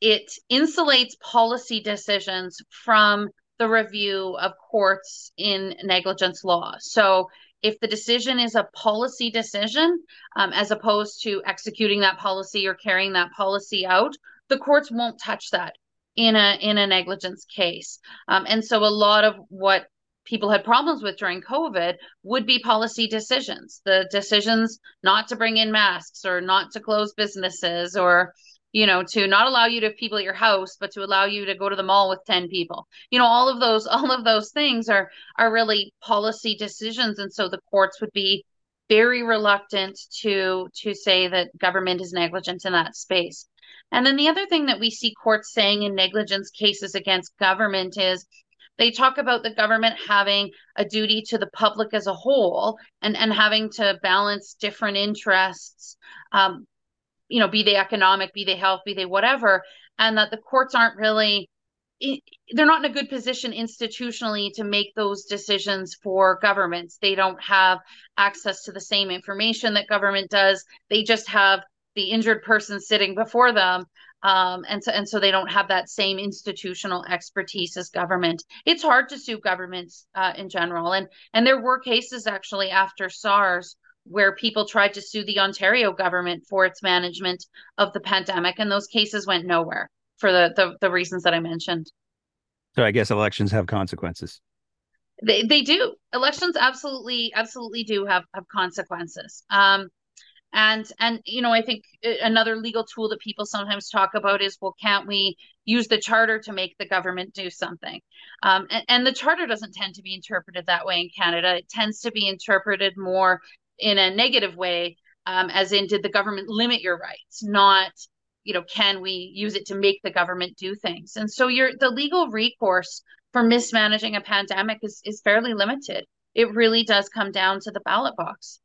it insulates policy decisions from the review of courts in negligence law. So if the decision is a policy decision, um, as opposed to executing that policy or carrying that policy out, the courts won't touch that in a in a negligence case. Um, and so a lot of what people had problems with during COVID would be policy decisions. The decisions not to bring in masks or not to close businesses or you know to not allow you to have people at your house but to allow you to go to the mall with 10 people you know all of those all of those things are are really policy decisions and so the courts would be very reluctant to to say that government is negligent in that space and then the other thing that we see courts saying in negligence cases against government is they talk about the government having a duty to the public as a whole and, and having to balance different interests. Um, you know, be they economic, be they health, be they whatever, and that the courts aren't really they're not in a good position institutionally to make those decisions for governments. They don't have access to the same information that government does. They just have the injured person sitting before them. Um, and so and so they don't have that same institutional expertise as government. It's hard to sue governments uh, in general, and and there were cases actually after SARS where people tried to sue the Ontario government for its management of the pandemic, and those cases went nowhere for the, the, the reasons that I mentioned. So I guess elections have consequences. They they do. Elections absolutely absolutely do have have consequences. Um, and and you know i think uh, another legal tool that people sometimes talk about is well can't we use the charter to make the government do something um, and, and, the charter doesn't tend to be interpreted that way in canada it tends to be interpreted more in a negative way, um, as in, did the government limit your rights? Not, you know, can we use it to make the government do things? And so your the legal recourse for mismanaging a pandemic is is fairly limited. It really does come down to the ballot box.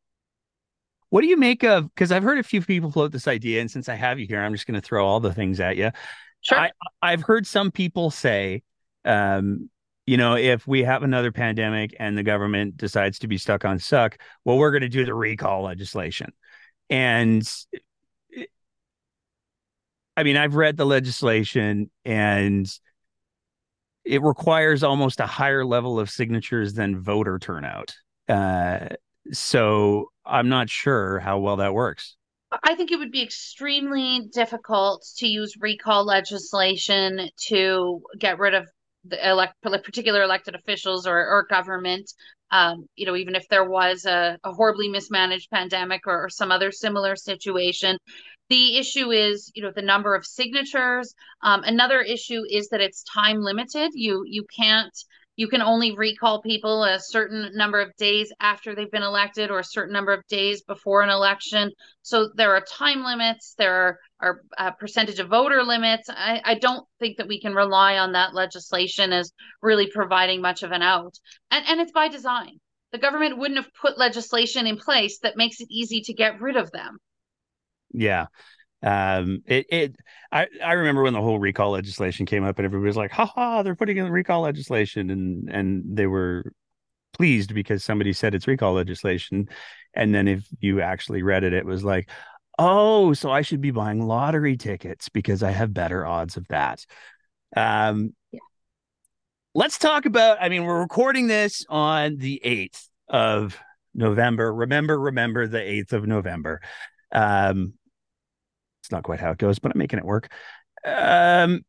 What do you make of? Because I've heard a few people float this idea, and since I have you here, I'm just going to throw all the things at you. Sure. I, I've heard some people say, um, you know, if we have another pandemic and the government decides to be stuck on suck, well, we're going to do the recall legislation. And I mean, I've read the legislation and it requires almost a higher level of signatures than voter turnout. Uh, so I'm not sure how well that works. I think it would be extremely difficult to use recall legislation to get rid of the elect particular elected officials or, or government um, you know even if there was a, a horribly mismanaged pandemic or, or, some other similar situation. The issue is you know the number of signatures. Um, another issue is that it's time limited. You you can't you can only recall people a certain number of days after they've been elected or a certain number of days before an election. So there are time limits, there are, are uh, percentage of voter limits. I, I don't think that we can rely on that legislation as really providing much of an out. And, and it's by design. The government wouldn't have put legislation in place that makes it easy to get rid of them. Yeah um it it i i remember when the whole recall legislation came up and everybody was like ha ha they're putting in the recall legislation. And and they were pleased because somebody said it's recall legislation. And then if you actually read it it was like oh so i should be buying lottery tickets because i have better odds of that. Um yeah. let's talk about i mean we're recording this on the 8th of november. Remember remember the 8th of november. Um it's not quite how it goes, but I'm making it work. Um,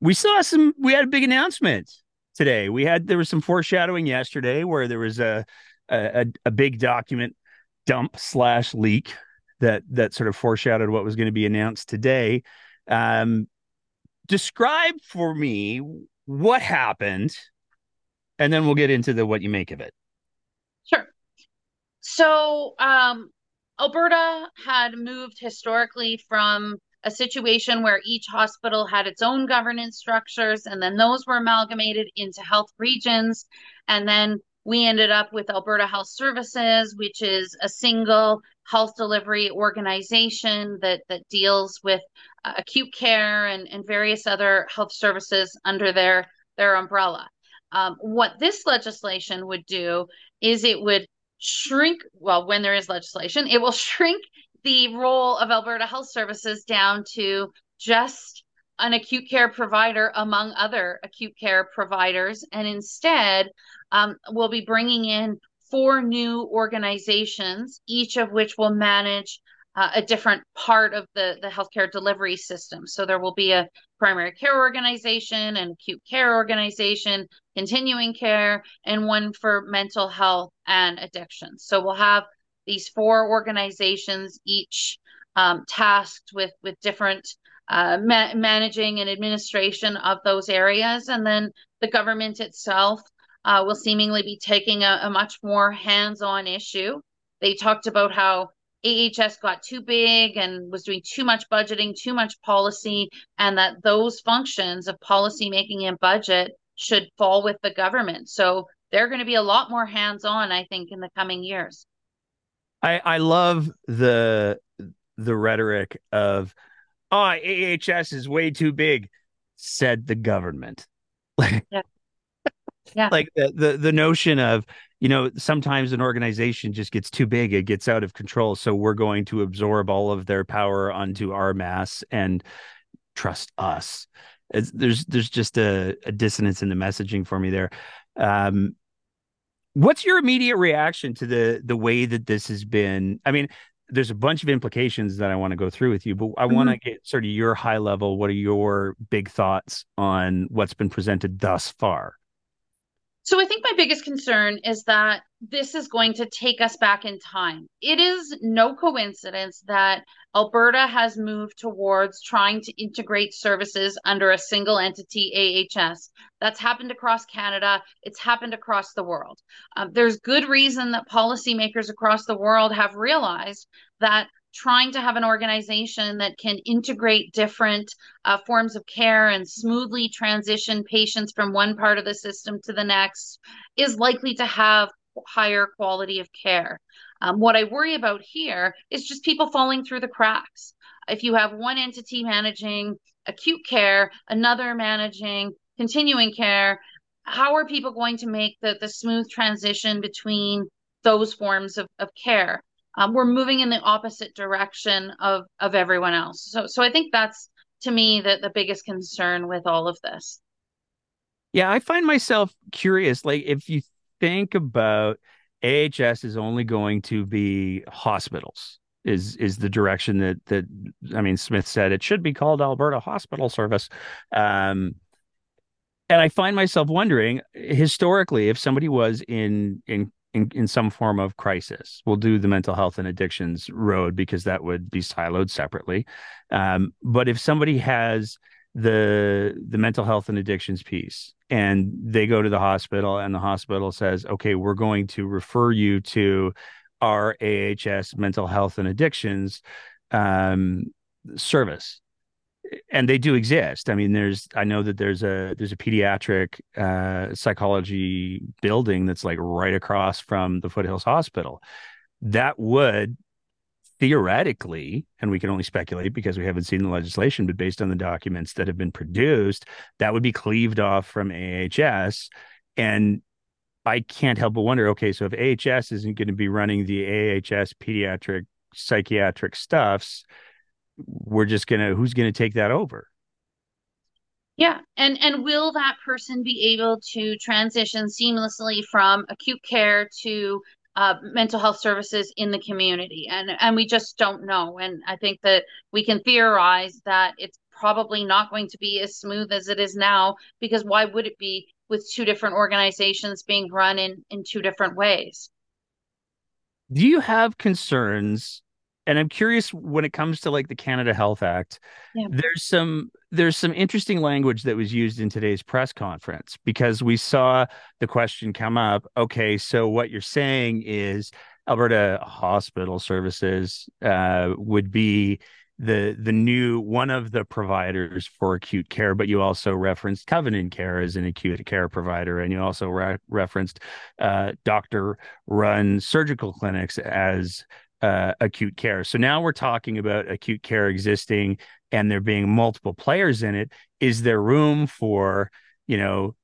we saw some. We had a big announcement today. We had there was some foreshadowing yesterday where there was a a, a big document dump slash leak that that sort of foreshadowed what was going to be announced today. Um, describe for me what happened, and then we'll get into the what you make of it. Sure. So, um, Alberta had moved historically from a situation where each hospital had its own governance structures, and then those were amalgamated into health regions. And then we ended up with Alberta Health Services, which is a single health delivery organization that, that deals with uh, acute care and, and various other health services under their, their umbrella. Um, what this legislation would do is it would shrink, well, when there is legislation, it will shrink the role of Alberta Health Services down to just an acute care provider among other acute care providers. And instead, um, we'll be bringing in four new organizations, each of which will manage uh, a different part of the, the healthcare delivery system. So there will be a primary care organization, an acute care organization, continuing care, and one for mental health and addiction. So we'll have these four organizations, each um, tasked with with different uh, ma- managing and administration of those areas, and then the government itself uh, will seemingly be taking a, a much more hands-on issue. They talked about how AHS got too big and was doing too much budgeting, too much policy, and that those functions of policy making and budget should fall with the government. So they're going to be a lot more hands on, I think, in the coming years. I, I love the the rhetoric of, oh, AHS is way too big, said the government. yeah. Yeah. Like the, the the notion of, you know, sometimes an organization just gets too big, it gets out of control. So we're going to absorb all of their power onto our mass and trust us. It's, there's there's just a, a, dissonance in the messaging for me there. Um, what's your immediate reaction to the the way that this has been? I mean, there's a bunch of implications that I want to go through with you, but I mm-hmm. want to get sort of your high level. What are your big thoughts on what's been presented thus far? So I think my biggest concern is that this is going to take us back in time. It is no coincidence that Alberta has moved towards trying to integrate services under a single entity AHS. That's happened across Canada, it's happened across the world. Um, there's good reason that policymakers across the world have realized that trying to have an organization that can integrate different uh, forms of care and smoothly transition patients from one part of the system to the next is likely to have higher quality of care. Um, what I worry about here is just people falling through the cracks. If you have one entity managing acute care, another managing continuing care, how are people going to make the, the smooth transition between those forms of, of care? um, we're moving in the opposite direction of of everyone else. So so I think that's to me the the biggest concern with all of this. Yeah, I find myself curious. Like if you think about AHS is only going to be hospitals is is the direction that that I mean Smith said it should be called Alberta Hospital Service. Um, and I find myself wondering historically if somebody was in in in, in some form of crisis. We'll do the mental health and addictions road because that would be siloed separately. Um, but if somebody has the the mental health and addictions piece and they go to the hospital and the hospital says okay we're going to refer you to our ahs mental health and addictions um, service and they do exist. I mean, there's I know that there's a there's a pediatric uh, psychology building that's like right across from the Foothills Hospital. That would theoretically, and we can only speculate because we haven't seen the legislation, but based on the documents that have been produced, that would be cleaved off from AHS. And I can't help but wonder, okay, so if AHS isn't going to be running the AHS pediatric psychiatric stuffs, we're just gonna who's gonna take that over yeah and and will that person be able to transition seamlessly from acute care to uh, mental health services in the community. And and we just don't know. And i think that we can theorize that it's probably not going to be as smooth as it is now because why would it be with two different organizations being run in in two different ways? Do you have concerns and i'm curious when it comes to like the canada health act yeah. there's some there's some interesting language that was used in today's press conference because we saw the question come up okay so what you're saying is alberta hospital services uh, would be the the new one of the providers for acute care but you also referenced covenant care as an acute care provider and you also re- referenced uh, doctor run surgical clinics as uh, acute care. So now we're talking about acute care existing and there being multiple players in it. Is there room for, you know,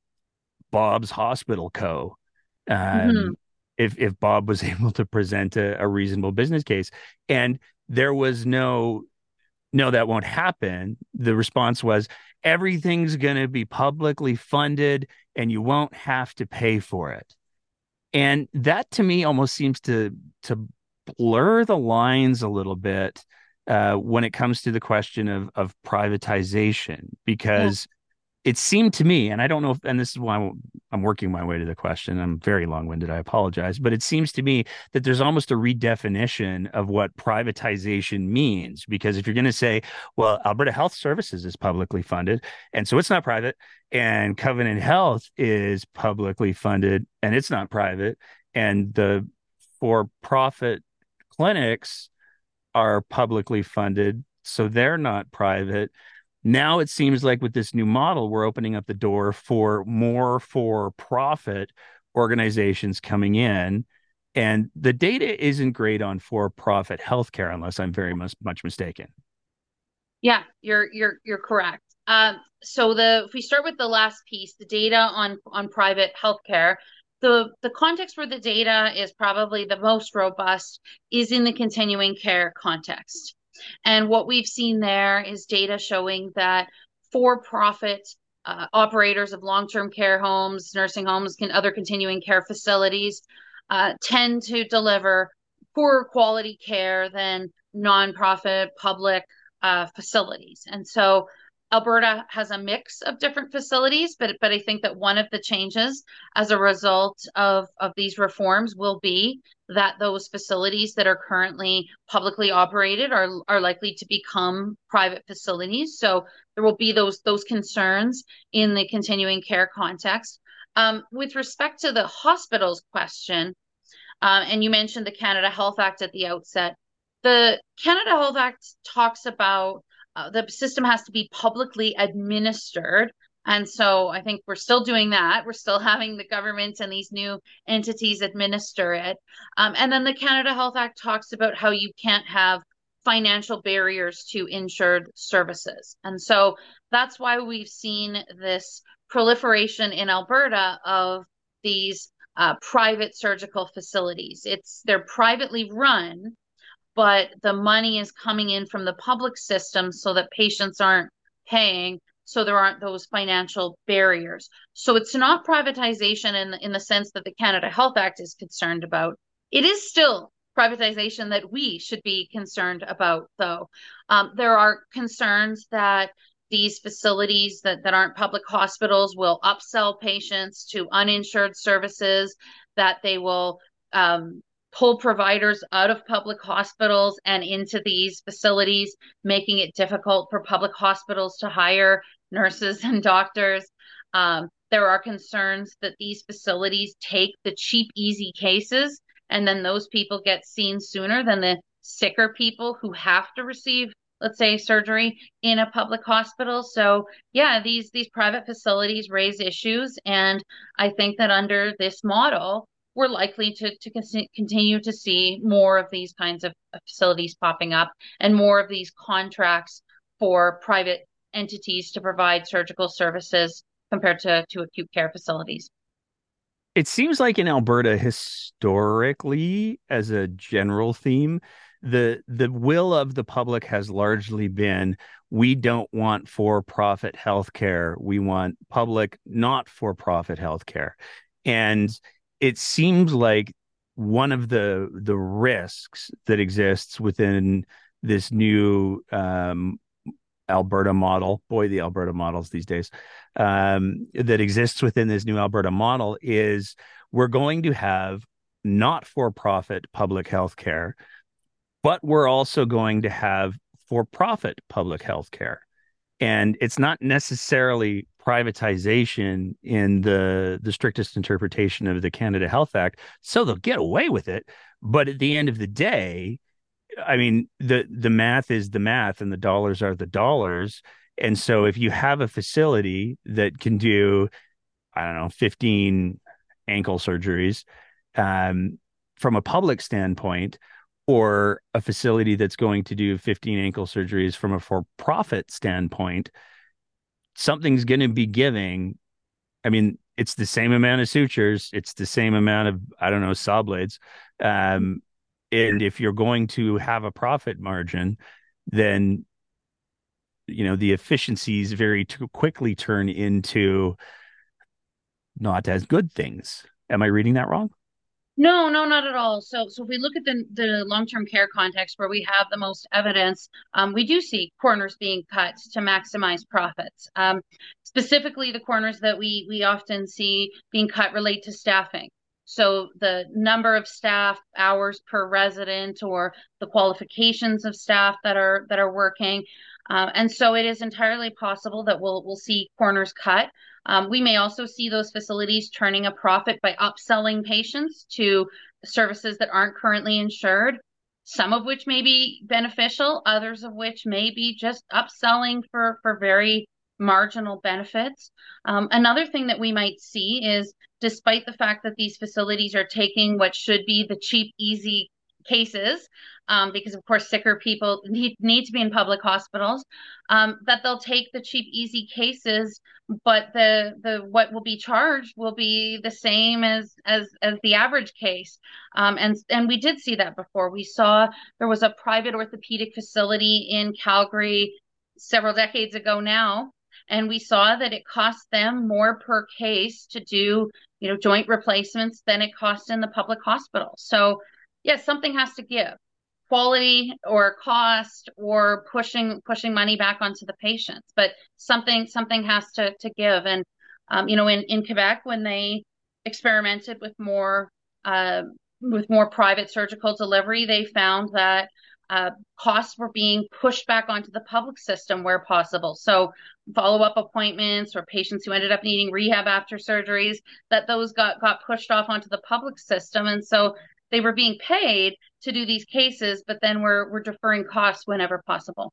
Bob's Hospital Co. Um, mm-hmm. If if Bob was able to present a, a reasonable business case, and there was no, no, that won't happen. The response was everything's going to be publicly funded, and you won't have to pay for it. And that to me almost seems to to blur the lines a little bit uh, when it comes to the question of of privatization because yeah. it seemed to me and i don't know if and this is why I'm, I'm working my way to the question i'm very long-winded i apologize but it seems to me that there's almost a redefinition of what privatization means because if you're going to say well alberta health services is publicly funded and so it's not private and covenant health is publicly funded and it's not private and the for profit clinics are publicly funded, so they're not private. Now it seems like with this new model, we're opening up the door for more for profit organizations coming in And the data isn't great on for-profit healthcare, unless I'm very much, much mistaken. Yeah, you're you're you're correct. Um, so the if we start with the last piece, the data on on private healthcare, the the context where the data is probably the most robust is in the continuing care context. And what we've seen there is data showing that for-profit uh, operators of long-term care homes, nursing homes, and other continuing care facilities uh, tend to deliver poorer quality care than nonprofit public uh, facilities. And so Alberta has a mix of different facilities, but but I think that one of the changes as a result of of these reforms will be that those facilities that are currently publicly operated are are likely to become private facilities. So there will be those those concerns in the continuing care context. Um, with respect to the hospitals question, uh, and you mentioned the Canada Health Act at the outset. The Canada Health Act talks about uh, the system has to be publicly administered. And so I think we're still doing that. We're still having the government and these new entities administer it. Um, and then the Canada Health Act talks about how you can't have financial barriers to insured services. And so that's why we've seen this proliferation in Alberta of these uh, private surgical facilities. It's they're privately run, but the money is coming in from the public system so that patients aren't paying so there aren't those financial barriers. So it's not privatization in in the sense that the canada health act is concerned about. It is still privatization that we should be concerned about though. Um, there are concerns that these facilities that, that aren't public hospitals will upsell patients to uninsured services that they will um, pull providers out of public hospitals and into these facilities, making it difficult for public hospitals to hire nurses and doctors. Um, there are concerns that these facilities take the cheap, easy cases, and then those people get seen sooner than the sicker people who have to receive let's say surgery in a public hospital so yeah these these private facilities raise issues and i think that under this model we're likely to, to continue to see more of these kinds of facilities popping up and more of these contracts for private entities to provide surgical services compared to, to acute care facilities. It seems like in Alberta, historically, as a general theme, the the will of the public has largely been we don't want for-profit healthcare. We want public, not for-profit healthcare. And it seems like one of the the risks that exists within this new um, Alberta model, boy, the Alberta models these days, um, that exists within this new Alberta model is we're going to have not for profit public health care, but we're also going to have for profit public health care. And it's not necessarily privatization in the the strictest interpretation of the Canada Health Act, so they'll get away with it. But at the end of the day, I mean the the math is the math, and the dollars are the dollars. And so, if you have a facility that can do, I don't know, fifteen ankle surgeries, um, from a public standpoint, or a facility that's going to do 15 ankle surgeries from a for profit standpoint, something's going to be giving. I mean, it's the same amount of sutures, it's the same amount of I don't know saw blades, um, and if you're going to have a profit margin, then you know the efficiencies very quickly turn into not as good things. Am I reading that wrong? No, no, not at all. So, so if we look at the the long term care context where we have the most evidence, um, we do see corners being cut to maximize profits. Um, specifically, the corners that we we often see being cut relate to staffing. So the number of staff hours per resident, or the qualifications of staff that are that are working, uh, and so it is entirely possible that we'll we'll see corners cut. Um, we may also see those facilities turning a profit by upselling patients to services that aren't currently insured, some of which may be beneficial, others of which may be just upselling for, for very marginal benefits. Um, another thing that we might see is despite the fact that these facilities are taking what should be the cheap, easy cases, um, because of course sicker people need, need to be in public hospitals, um, that they'll take the cheap, easy cases, but the the what will be charged will be the same as as as the average case. Um, and and we did see that before. We saw there was a private orthopedic facility in Calgary several decades ago now and we saw that it cost them more per case to do you know joint replacements than it cost in the public hospital so yes something has to give quality or cost or pushing pushing money back onto the patients but something something has to to give and um, you know in in quebec when they experimented with more uh, with more private surgical delivery they found that uh, costs were being pushed back onto the public system where possible. So follow up appointments or patients who ended up needing rehab after surgeries, that those got got pushed off onto the public system, and so they were being paid to do these cases, but then we're we're deferring costs whenever possible.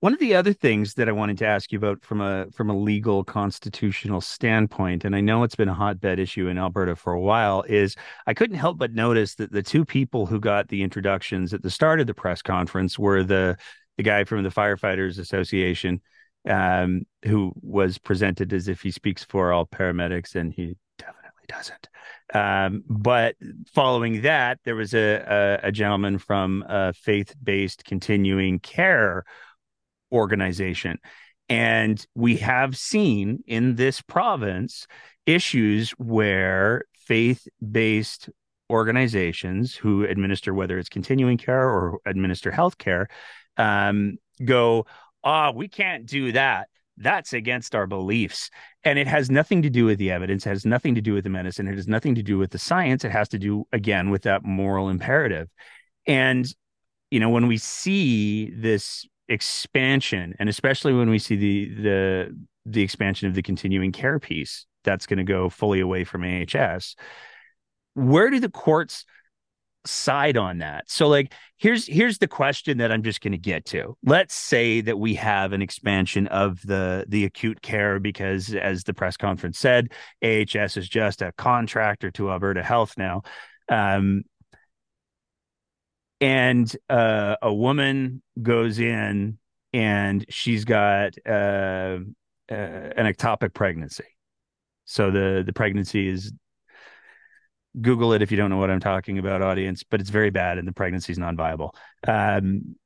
One of the other things that I wanted to ask you about from a from a legal constitutional standpoint, and I know it's been a hotbed issue in Alberta for a while, is I couldn't help but notice that the two people who got the introductions at the start of the press conference were the the guy from the Firefighters Association, um, who was presented as if he speaks for all paramedics, and he doesn't. Um, but following that, there was a, a, a gentleman from a faith based continuing care organization. And we have seen in this province issues where faith based organizations who administer, whether it's continuing care or administer health care, um, go, oh, we can't do that. That's against our beliefs. And it has nothing to do with the evidence, it has nothing to do with the medicine, it has nothing to do with the science. It has to do, again, with that moral imperative. And, you know, when we see this expansion and especially when we see the the the expansion of the continuing care piece that's going to go fully away from AHS where do the courts side on that. So like here's here's the question that i'm just going to get to. Let's say that we have an expansion of the the acute care because as the press conference said ahs is just a contractor to alberta health now. Um and uh, a woman goes in and she's got uh, uh, an ectopic pregnancy. So the the pregnancy is Google it if you don't know what I'm talking about, audience. But it's very bad, and the pregnancy is non-viable. Um,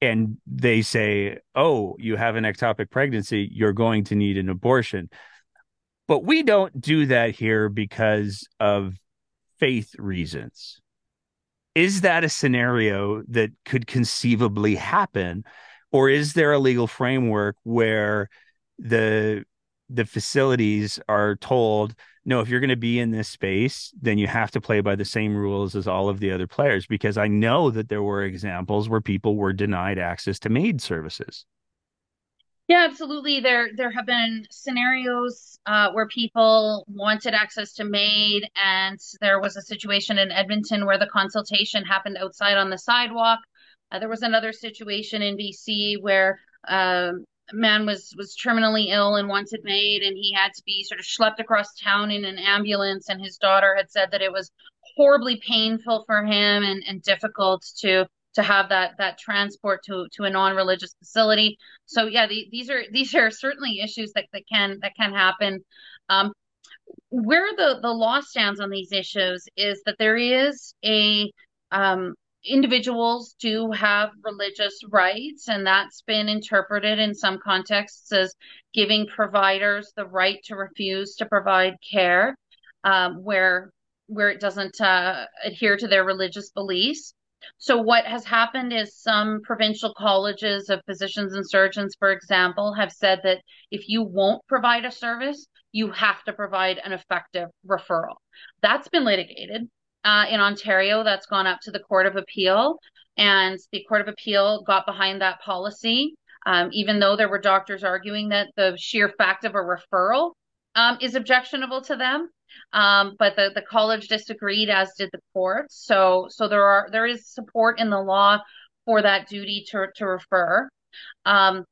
and they say, "Oh, you have an ectopic pregnancy. You're going to need an abortion." But we don't do that here because of faith reasons is that a scenario that could conceivably happen or is there a legal framework where the the facilities are told no if you're going to be in this space then you have to play by the same rules as all of the other players because i know that there were examples where people were denied access to MAID services yeah, absolutely. There there have been scenarios uh, where people wanted access to MAID, and there was a situation in Edmonton where the consultation happened outside on the sidewalk. Uh, there was another situation in BC where a man was was terminally ill and wanted MAID and he had to be sort of schlepped across town in an ambulance. And his daughter had said that it was horribly painful for him and, and difficult to to have that that transport to to a non-religious facility. So yeah, the, these are these are certainly issues that, that can that can happen. Um, where the the law stands on these issues is that there is a um, individuals do have religious rights, and that's been interpreted in some contexts as giving providers the right to refuse to provide care um, where where it doesn't uh, adhere to their religious beliefs. So what has happened is some provincial colleges of physicians and surgeons, for example, have said that if you won't provide a service, you have to provide an effective referral. That's been litigated uh, in Ontario. That's gone up to the Court of Appeal, and the Court of Appeal got behind that policy. Um, even though there were doctors arguing that the sheer fact of a referral um, is objectionable to them, um, but the, the college disagreed, as did the court. So so there are there is support in the law for that duty to to refer. Um,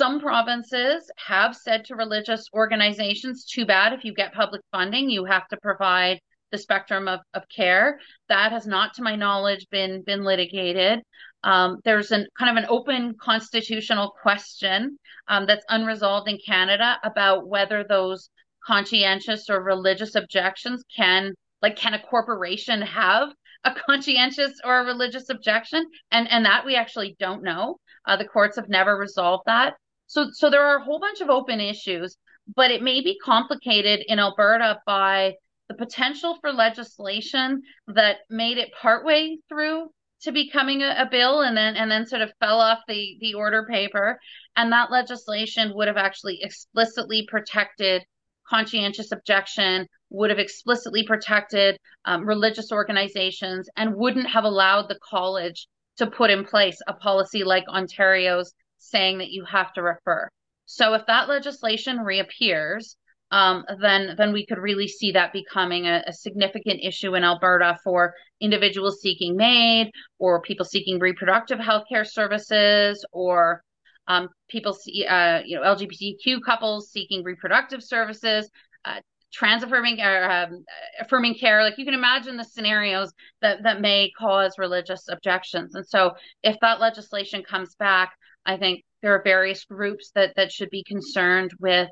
Some provinces have said to religious organizations, too bad if you get public funding, you have to provide the spectrum of, of care. That has not, to my knowledge, been been litigated. Um, there's an kind of an open constitutional question um, that's unresolved in Canada about whether those conscientious or religious objections can, like, can a corporation have a conscientious or a religious objection? And and that we actually don't know. Uh, the courts have never resolved that. So so there are a whole bunch of open issues, but it may be complicated in Alberta by the potential for legislation that made it partway through to becoming a, a, bill and then and then sort of fell off the the order paper. And that legislation would have actually explicitly protected conscientious objection would have explicitly protected um, religious organizations and wouldn't have allowed the college to put in place a policy like ontario's saying that you have to refer. So if that legislation reappears um, then then we could really see that becoming a, a, significant issue in Alberta for individuals seeking MAID or people seeking reproductive health care services or um, people see uh, you know LGBTQ couples seeking reproductive services. Uh, trans affirming or um, affirming care like you can imagine the scenarios that that may cause religious objections and so if that legislation comes back i think there are various groups that that should be concerned with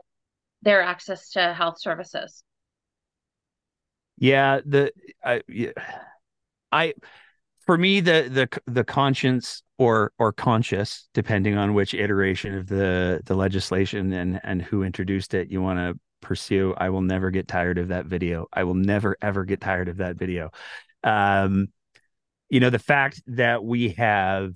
their access to health services. Yeah, the I, I for me the the the conscience or or conscious depending on which iteration of the the legislation and and who introduced it you want to pursue i will never get tired of that video. I will never ever get tired of that video. Um you know the fact that we have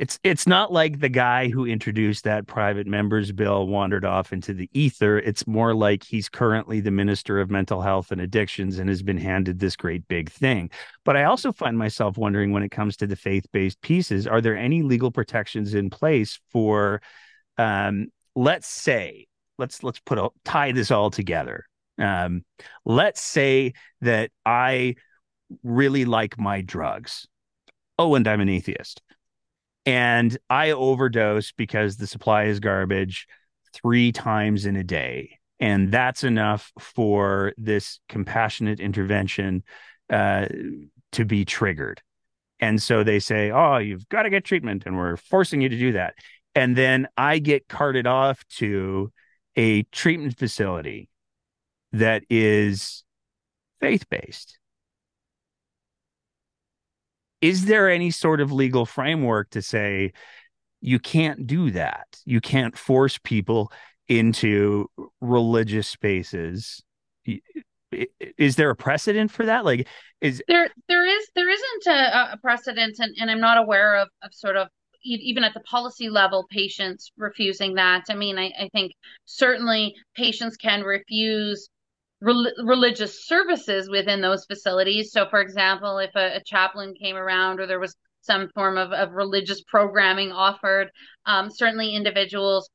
it's it's not like the guy who introduced that private members bill wandered off into the ether. It's more like he's currently the minister of mental health and addictions and has been handed this great big thing. But i also find myself wondering when it comes to the faith-based pieces are there any legal protections in place for um, let's say let's let's put a tie this all together. Um, let's say that i really like my drugs. Oh and i'm an atheist and I overdose because the supply is garbage three times in a day. And that's enough for this compassionate intervention uh, to be triggered. And so they say, Oh, you've got to get treatment, and we're forcing you to do that. And then I get carted off to a treatment facility that is faith based is there any sort of legal framework to say you can't do that? You can't force people into religious spaces. Is there a precedent for that? Like, is there there is there isn't a, a precedent, and, and I'm not aware of of sort of even at the policy level, patients refusing that. I mean, I, I think certainly patients can refuse religious services within those facilities. So, for example, if a, a, chaplain came around or there was some form of, of religious programming offered, um, certainly individuals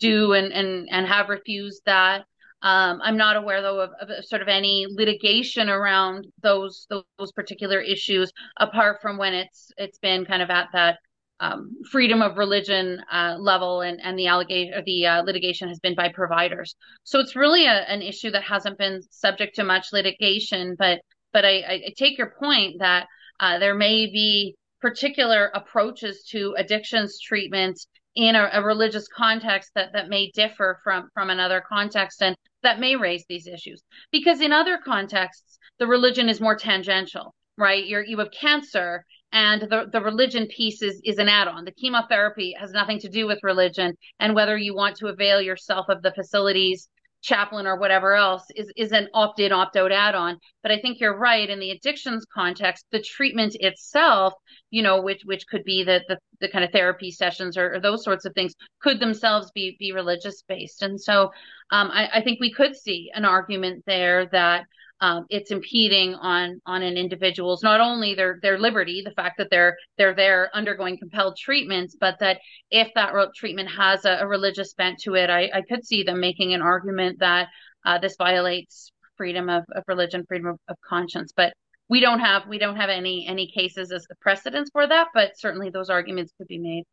do and, and, and have refused that. Um, I'm not aware though of, of, sort of any litigation around those those particular issues, apart from when it's it's been kind of at that um, freedom of religion uh, level and, and the allegation or the uh, litigation has been by providers. So it's really a, an issue that hasn't been subject to much litigation. But but I, I take your point that uh, there may be particular approaches to addictions treatment in a, a, religious context that that may differ from from another context and that may raise these issues because in other contexts the religion is more tangential right you're you have cancer and the, the religion piece is, is an add-on. The chemotherapy has nothing to do with religion and whether you want to avail yourself of the facilities chaplain or whatever else is, is an opt-in opt-out add-on. But i think you're right in the addictions context. The treatment itself you know which which could be the the, the kind of therapy sessions or, or, those sorts of things could themselves be be religious based and so um, I, I think we could see an argument there that um, it's impeding on on an individual's not only their their liberty, the fact that they're they're there undergoing compelled treatments, but that if that treatment has a, a religious bent to it, I, I could see them making an argument that uh, this violates freedom of, of religion, freedom of, of conscience. But we don't have we don't have any any cases as precedents for that, but certainly those arguments could be made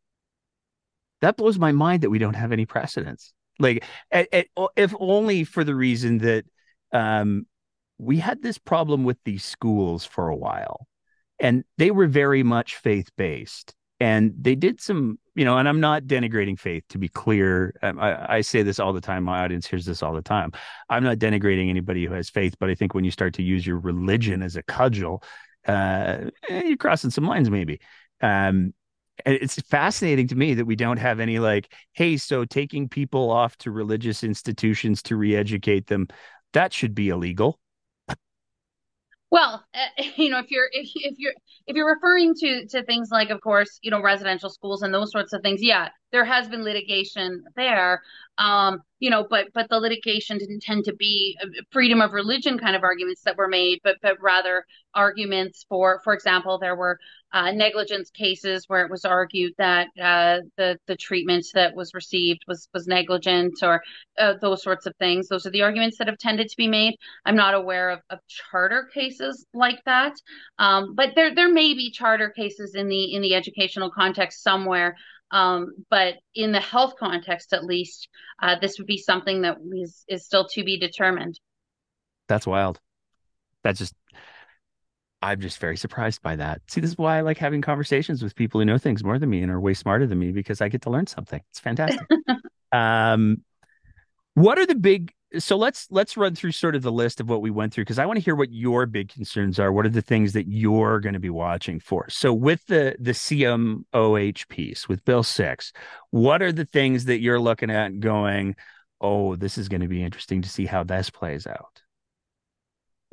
that blows my mind that we don't have any precedents. Like, at, at, if only for the reason that um, we had this problem with these schools for a while, and they were very much faith based, and they did some, you know. And I'm not denigrating faith, to be clear. Um, I, I say this all the time. My audience hears this all the time. I'm not denigrating anybody who has faith, but I think when you start to use your religion as a cudgel, uh, eh, you're crossing some lines, maybe. Um, and it's fascinating to me that we don't have any like hey so taking people off to religious institutions to re-educate them that should be illegal well, uh, you know, if you're if, if you're if you're referring to to things like, of course, you know, residential schools and those sorts of things, yeah, there has been litigation there. Um, you know, but but the litigation didn't tend to be uh, freedom of religion kind of arguments that were made, but but rather arguments for, for example, there were uh, negligence cases where it was argued that uh, the the treatment that was received was was negligent or uh, those sorts of things. Those are the arguments that have tended to be made. I'm not aware of, of charter cases like that, um, but there there may be charter cases in the in the educational context somewhere. Um, but in the health context, at least, uh, this would be something that is is still to be determined. That's wild. That's just I'm just very surprised by that. See, this is why I like having conversations with people who know things more than me and are way smarter than me because I get to learn something. It's fantastic. um, what are the big? So let's let's run through sort of the list of what we went through because I want to hear what your big concerns are. What are the things that you're going to be watching for? So with the the CMOH piece with Bill Six, what are the things that you're looking at going? Oh, this is going to be interesting to see how this plays out.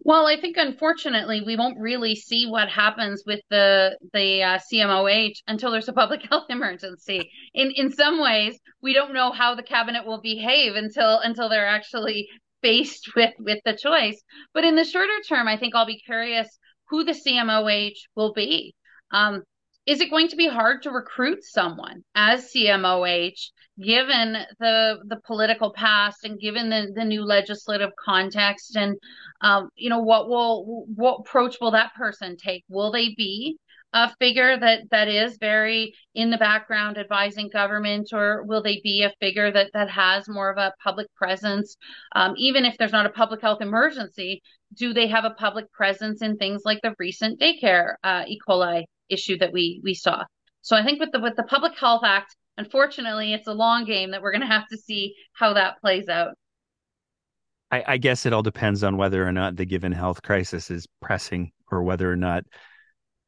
Well, I think unfortunately we won't really see what happens with the the uh, CMOH until there's a public health emergency. In in some ways, we don't know how the cabinet will behave until until they're actually faced with with the choice. But in the shorter term, I think I'll be curious who the CMOH will be. Um, is it going to be hard to recruit someone as CMOH given the the political past and given the, the new legislative context? And um, you know what will what approach will that person take? Will they be a figure that that is very in the background advising government or will they be a figure that that has more of a public presence? Um, even if there's not a public health emergency do they have a public presence in things like the recent daycare uh, e coli issue that we we saw. So I think with the with the Public Health Act, unfortunately, it's a long game that we're going to have to see how that plays out. I, I guess it all depends on whether or not the given health crisis is pressing, or whether or not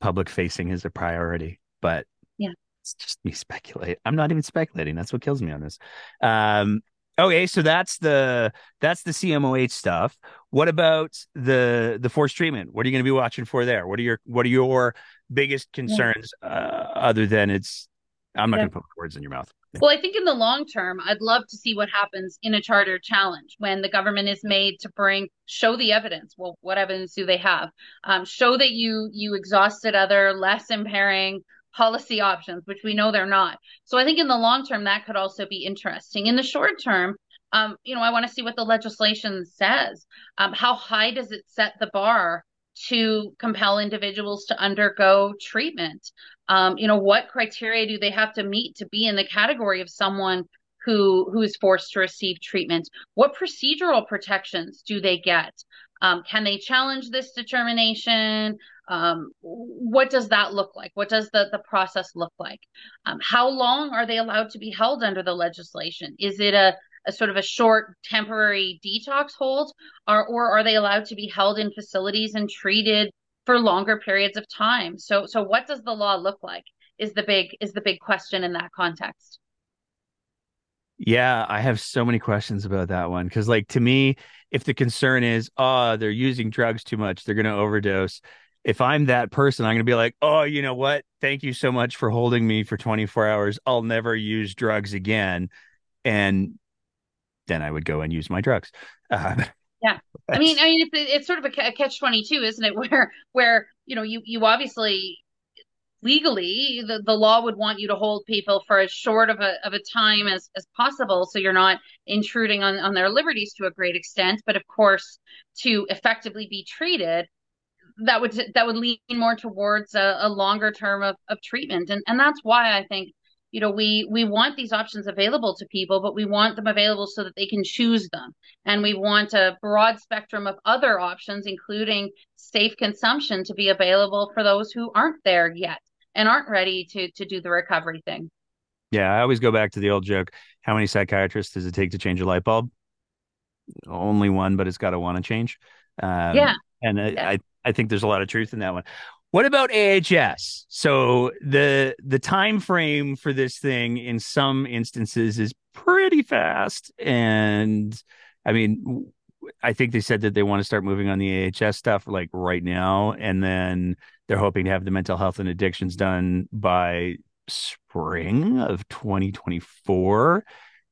public facing is a priority. But yeah, it's just me speculate. I'm not even speculating. That's what kills me on this. Um, Okay, so that's the that's the CMOH stuff. What about the the forced treatment? What are you going to be watching for there? What are your what are your biggest concerns yeah. uh, other than it's I'm not yeah. going to put words in your mouth. Well, I think in the long term, I'd love to see what happens in a charter challenge when the government is made to bring show the evidence. Well, what evidence do they have? Um, show that you you exhausted other less impairing policy options, which we know they're not. So I think in the long term, that could also be interesting. In the short term, um, you know, I want to see what the legislation says. Um, how high does it set the bar to compel individuals to undergo treatment? Um, you know, what criteria do they have to meet to be in the category of someone who who is forced to receive treatment? What procedural protections do they get? Um, can they challenge this determination? Um, what does that look like? What does the, the process look like? Um, how long are they allowed to be held under the legislation? Is it a, a sort of a short temporary detox hold, or, or are they allowed to be held in facilities and treated for longer periods of time? So, so what does the law look like? Is the big is the big question in that context. Yeah, I have so many questions about that one because, like, to me, if the concern is, oh, they're using drugs too much, they're going to overdose. If I'm that person, I'm going to be like, oh, you know what? Thank you so much for holding me for 24 hours. I'll never use drugs again. And then I would go and use my drugs. Uh, yeah. I mean, I mean, it's, it's sort of a, a catch 22, isn't it? Where, where, you know, you, you obviously legally the, the law would want you to hold people for as short of a, of a time as, as possible so you're not intruding on, on their liberties to a great extent. But of course to effectively be treated that would that would lean more towards a, a longer term of, of treatment. And and that's why i think you know we we want these options available to people but we want them available so that they can choose them. And we want a broad spectrum of other options including safe consumption to be available for those who aren't there yet and aren't ready to to do the recovery thing. Yeah i always go back to the old joke how many psychiatrists does it take to change a light bulb? Only one but it's got to want to change. Um, yeah. and I, yeah. I i think there's a lot of truth in that one. What about AHS? So the the time frame for this thing in some instances is pretty fast and I mean I think they said that they want to start moving on the AHS stuff like right now and then they're hoping to have the mental health and addictions done by spring of 2024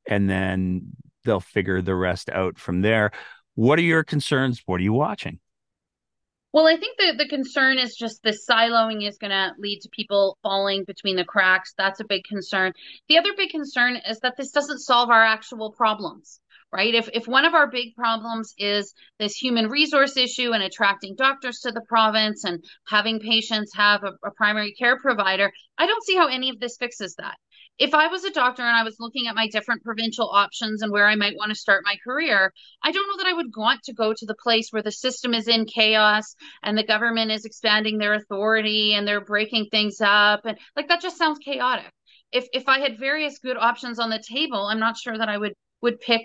and then they'll figure the rest out from there. What are your concerns? What are you watching? Well, I think the, the concern is just the siloing is going to lead to people falling between the cracks. That's a big concern. The other big concern is that this doesn't solve our actual problems, right? If, if one of our big problems is this human resource issue and attracting doctors to the province and having patients have a, a primary care provider, I don't see how any of this fixes that if I was a doctor and I was looking at my different provincial options and where I might want to start my career, I don't know that I would want to go to the place where the system is in chaos and the government is expanding their authority and they're breaking things up and like that just sounds chaotic. If if I had various good options on the table, I'm not sure that I would would pick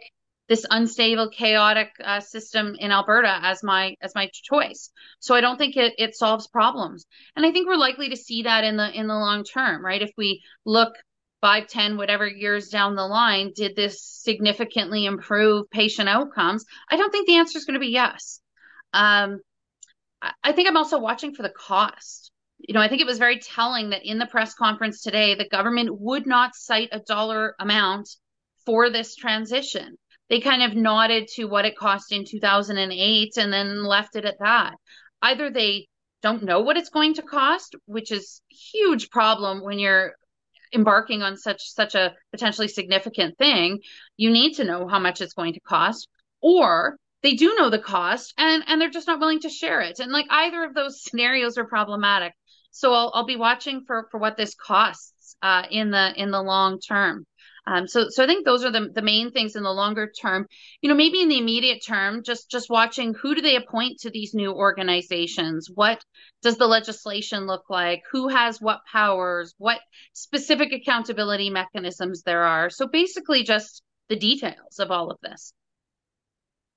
this unstable, chaotic uh, system in Alberta as my as my choice. So I don't think it it solves problems, and I think we're likely to see that in the in the long term, right? If we look five, ten, whatever years down the line, did this significantly improve patient outcomes? I don't think the answer is going to be yes. Um, I think I'm also watching for the cost. You know, I think it was very telling that in the press conference today, the government would not cite a dollar amount for this transition. They kind of nodded to what it cost in 2008 and then left it at that. Either they don't know what it's going to cost, which is huge problem when you're embarking on such such a potentially significant thing, you need to know how much it's going to cost, or they do know the cost and and they're just not willing to share it. And like either of those scenarios are problematic. So I'll I'll be watching for for what this costs uh, in the in the long term. Um, so, so I think those are the, the main things in the longer term. You know, maybe in the immediate term, just just watching who do they appoint to these new organizations? What does the legislation look like? Who has what powers? What specific accountability mechanisms there are? So basically, just the details of all of this.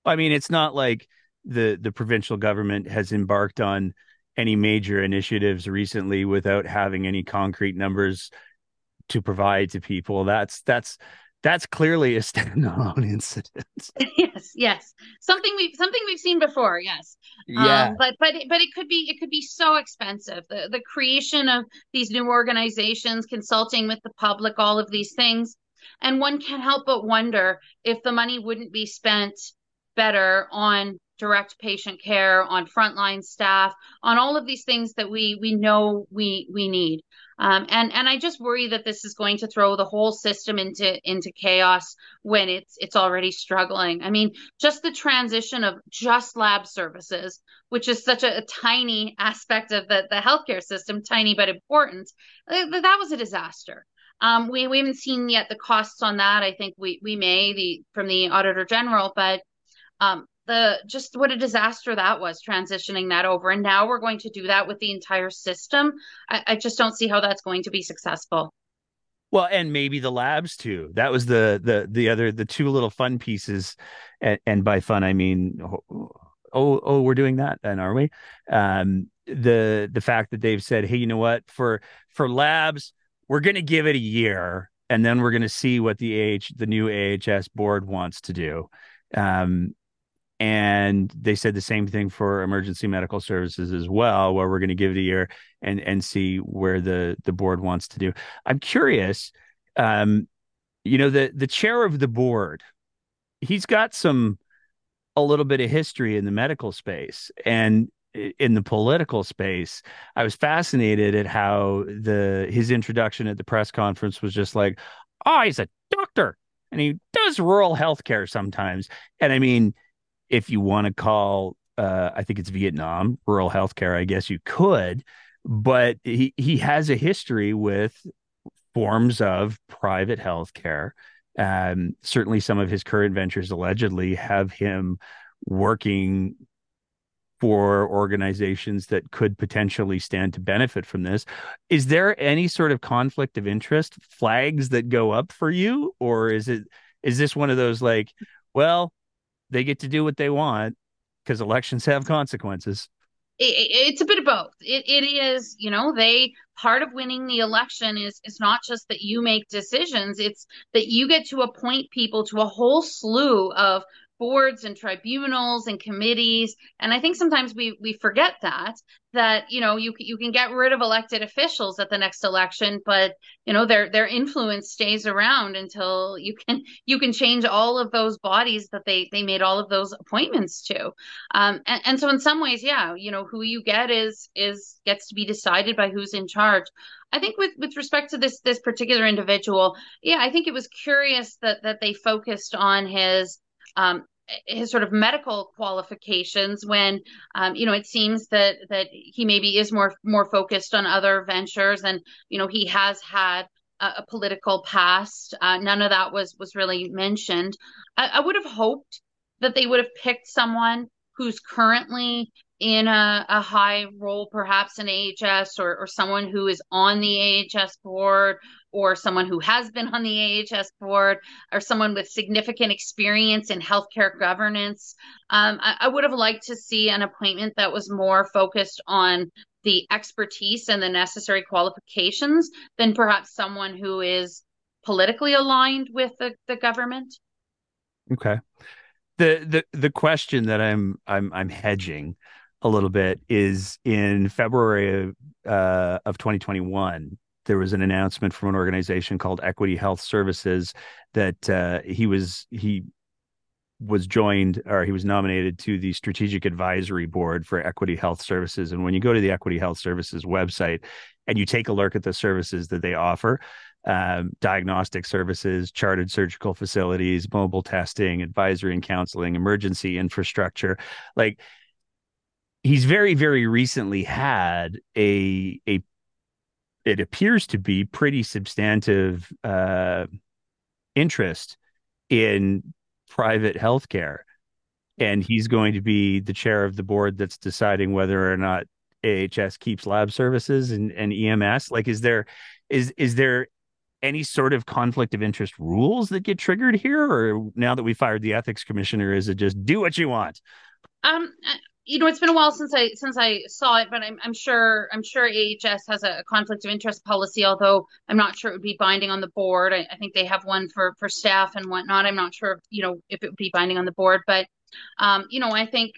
I mean, it's not like the the provincial government has embarked on any major initiatives recently without having any concrete numbers to provide to people. That's that's that's clearly a standalone incident. yes, yes, something we something we've seen before. Yes, yeah, um, but but but it could be it could be so expensive. The the creation of these new organizations, consulting with the public, all of these things, and one can't help but wonder if the money wouldn't be spent better on direct patient care, on frontline staff, on all of these things that we we know we we need. Um, and and I just worry that this is going to throw the whole system into into chaos when it's it's already struggling. I mean, just the transition of just lab services, which is such a, a tiny aspect of the the healthcare system, tiny but important, uh, that was a disaster. Um, we, we haven't seen yet the costs on that. I think we we may the from the auditor general, but um, the just what a disaster that was transitioning that over. And now we're going to do that with the entire system. I, I, just don't see how that's going to be successful. Well and maybe the labs too. That was the the the other the two little fun pieces. And, and by fun i mean oh oh we're doing that then are we? Um the the fact that they've said hey you know what? For for labs we're going to give it a year and then we're going to see what the ah the new ahs board wants to do. Um and they said the same thing for emergency medical services as well where we're going to give it a year and and see where the the board wants to do. I'm curious um you know the the chair of the board he's got some a little bit of history in the medical space and in the political space. I was fascinated at how the his introduction at the press conference was just like oh he's a doctor and he does rural health care sometimes. And i mean if you want to call uh, I think it's Vietnam rural healthcare, I guess you could, but he he has a history with forms of private health care. Um, certainly, some of his current ventures allegedly have him working for organizations that could potentially stand to benefit from this. Is there any sort of conflict of interest flags that go up for you, or is it is this one of those like, well, they get to do what they want because elections have consequences? it's a bit of both. It, it is, you know, they part of winning the election is is not just that you make decisions; it's that you get to appoint people to a whole slew of boards and tribunals and committees. And i think sometimes we we forget that that you know you you can get rid of elected officials at the next election but you know their their influence stays around until you can you can change all of those bodies that they they made all of those appointments to. Um and, and so in some ways yeah you know who you get is is gets to be decided by who's in charge. I think with with respect to this this particular individual, yeah, I think it was curious that that they focused on his um, his sort of medical qualifications when um, you know it seems that that he maybe is more more focused on other ventures and you know he has had a, a political past. Uh, none of that was was really mentioned. I, I would have hoped that they would have picked someone who's currently in a, a high role, perhaps in AHS, or, or someone who is on the AHS board, or someone who has been on the AHS board, or someone with significant experience in healthcare governance. Um, I, I would have liked to see an appointment that was more focused on the expertise and the necessary qualifications than perhaps someone who is politically aligned with the, the government. Okay. The, the the question that I'm I'm I'm hedging a little bit is in February of, uh, of 2021, there was an announcement from an organization called Equity Health Services that uh, he was he was joined or he was nominated to the strategic advisory board for equity health services. And when you go to the equity health services website and you take a look at the services that they offer um, diagnostic services chartered surgical facilities mobile testing advisory and counseling emergency infrastructure like he's very very recently had a a it appears to be pretty substantive uh, interest in private healthcare. And he's going to be the chair of the board that's deciding whether or not AHS keeps lab services and, and EMS like is there is is there any sort of conflict of interest rules that get triggered here? Or now that we fired the ethics commissioner is it just do what you want? Um you know, it's been a while since I since I saw it, but I'm I'm sure I'm sure AHS has a conflict of interest policy, although I'm not sure it would be binding on the board. I, I think they have one for for staff and whatnot. I'm not sure, you know, if it would be binding on the board, but um, you know, I think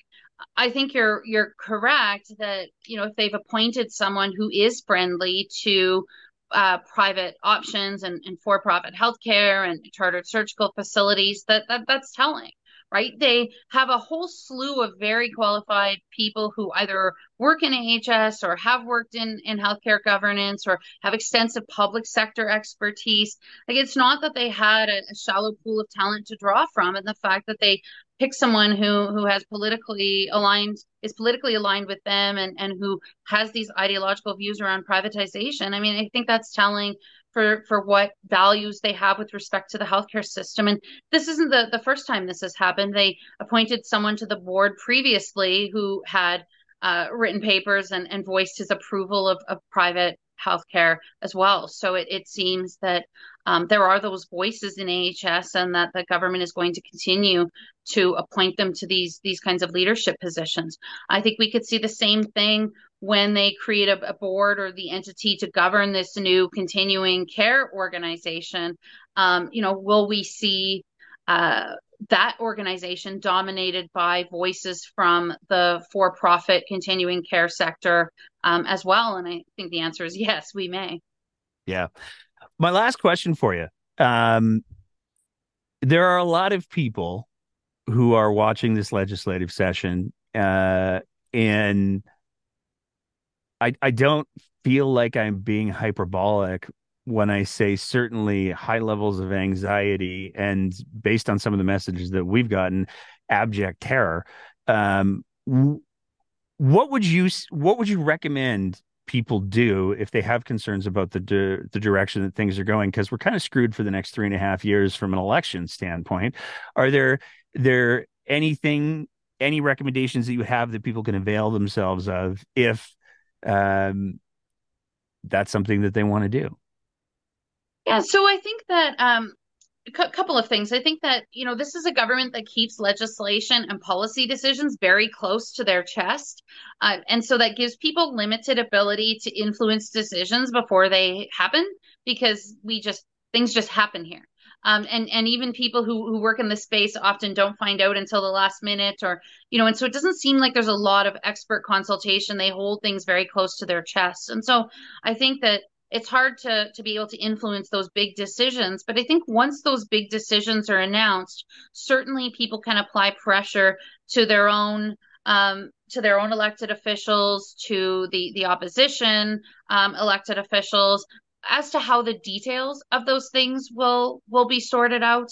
I think you're you're correct that you know if they've appointed someone who is friendly to uh, private options and, and for-profit healthcare and chartered surgical facilities, that, that that's telling right? They have a whole slew of very qualified people who either work in AHS or have worked in, in healthcare governance or have extensive public sector expertise. Like it's not that they had a, a shallow pool of talent to draw from, and the fact that they pick someone who who has politically aligned is politically aligned with them and and who has these ideological views around privatization. I mean, I think that's telling for for what values they have with respect to the healthcare system. And this isn't the the first time this has happened. They appointed someone to the board previously who had uh, written papers and, and voiced his approval of, of private healthcare as well. So it, it seems that um, there are those voices in AHS and that the government is going to continue to appoint them to these these kinds of leadership positions. I think we could see the same thing when they create a, a board or the entity to govern this new continuing care organization. Um, you know, will we see uh, that organization dominated by voices from the for-profit continuing care sector um, as well? And I think the answer is yes, we may. Yeah. My last question for you. Um, there are a lot of people who are watching this legislative session, uh, and I I don't feel like I'm being hyperbolic when I say certainly high levels of anxiety and based on some of the messages that we've gotten, abject terror. Um, what would you what would you recommend people do if they have concerns about the di- the direction that things are going because we're kind of screwed for the next three and a half years from an election standpoint. Are there there anything any recommendations that you have that people can avail themselves of if um, that's something that they want to do? Yeah so i think that um a couple of things. I think that, you know, this is a government that keeps legislation and policy decisions very close to their chest. Uh, and so that gives people limited ability to influence decisions before they happen because we just, things just happen here. Um, and and even people who who work in this space often don't find out until the last minute or you know and so it doesn't seem like there's a lot of expert consultation they hold things very close to their chest and so i think that it's hard to to be able to influence those big decisions but i think once those big decisions are announced certainly people can apply pressure to their own um, to their own elected officials to the the opposition um, elected officials as to how the details of those things will will be sorted out.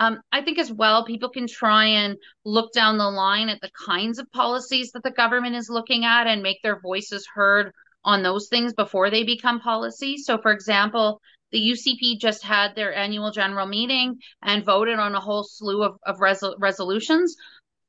Um, I think as well, people can try and look down the line at the kinds of policies that the government is looking at and make their voices heard on those things before they become policy. So, for example, the UCP just had their annual general meeting and voted on a whole slew of, of resol- resolutions.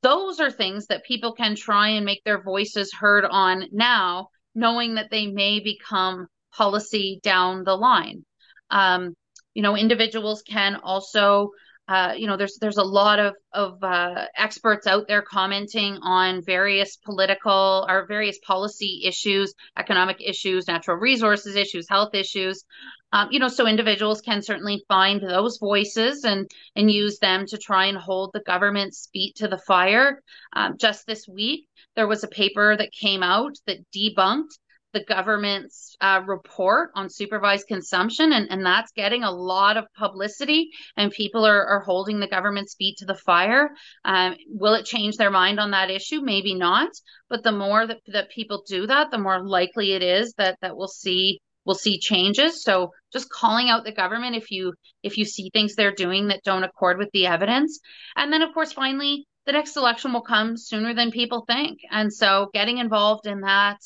Those are things that people can try and make their voices heard on now, knowing that they may become policy down the line. Um, you know, individuals can also uh, you know, there's there's a lot of of uh, experts out there commenting on various political or various policy issues, economic issues, natural resources issues, health issues. Um, you know, so individuals can certainly find those voices and and use them to try and hold the government's feet to the fire. Um, just this week, there was a paper that came out that debunked the government's uh, report on supervised consumption, and, and that's getting a lot of publicity, and people are, are holding the government's feet to the fire. Um, will it change their mind on that issue? Maybe not. But the more that, that people do that, the more likely it is that that we'll see we'll see changes. So just calling out the government if you if you see things they're doing that don't accord with the evidence, and then of course finally the next election will come sooner than people think, and so getting involved in that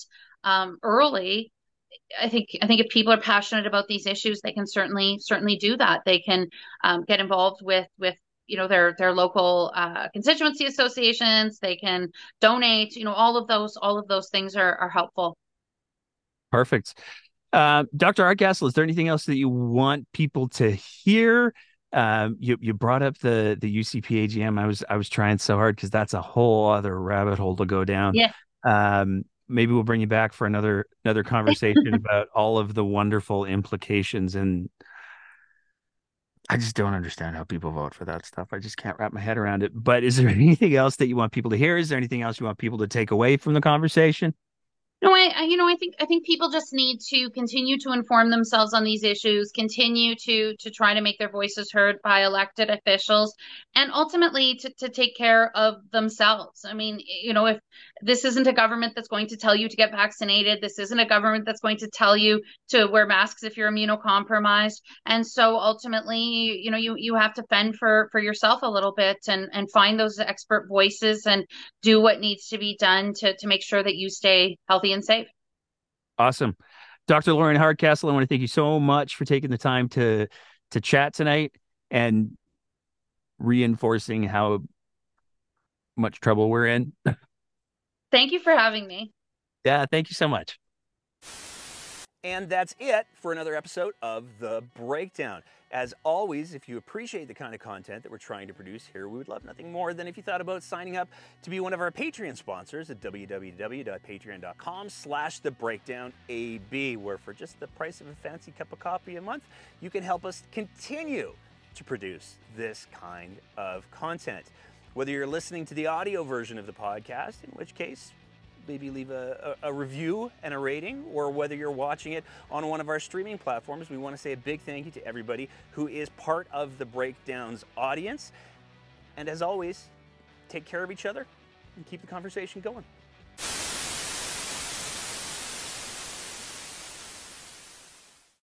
um, early I think I think if people are passionate about these issues, they can certainly certainly do that. They can um, get involved with with you know their their local uh, constituency associations. They can donate. You know all of those all of those things are are helpful. Perfect, uh, Dr. Hardcastle. Is there anything else that you want people to hear? Um, you you brought up the the UCP AGM. I was I was trying so hard because that's a whole other rabbit hole to go down. Yeah. Um, maybe we'll bring you back for another another conversation about all of the wonderful implications and I just don't understand how people vote for that stuff. I just can't wrap my head around it. But is there anything else that you want people to hear? Is there anything else you want people to take away from the conversation? No, I, you know, I think I think people just need to continue to inform themselves on these issues, continue to to try to make their voices heard by elected officials, and ultimately to to take care of themselves. I mean, you know, if this isn't a government that's going to tell you to get vaccinated, this isn't a government that's going to tell you to wear masks if you're immunocompromised, and so ultimately, you know, you you have to fend for for yourself a little bit and and find those expert voices and do what needs to be done to to make sure that you stay healthy healthy and safe. Awesome. Dr. Lorian Hardcastle, I want to thank you so much for taking the time to to chat tonight and reinforcing how much trouble we're in. Thank you for having me. Yeah, thank you so much. And that's it for another episode of The Breakdown. As always, if you appreciate the kind of content that we're trying to produce here, we would love nothing more than if you thought about signing up to be one of our Patreon sponsors at www.patreon.com slash the breakdown AB, where for just the price of a fancy cup of coffee a month, you can help us continue to produce this kind of content. Whether you're listening to the audio version of the podcast, in which case maybe leave a, a, a, review and a rating, or whether you're watching it on one of our streaming platforms, we want to say a big thank you to everybody who is part of the Breakdowns audience. And as always, take care of each other and keep the conversation going.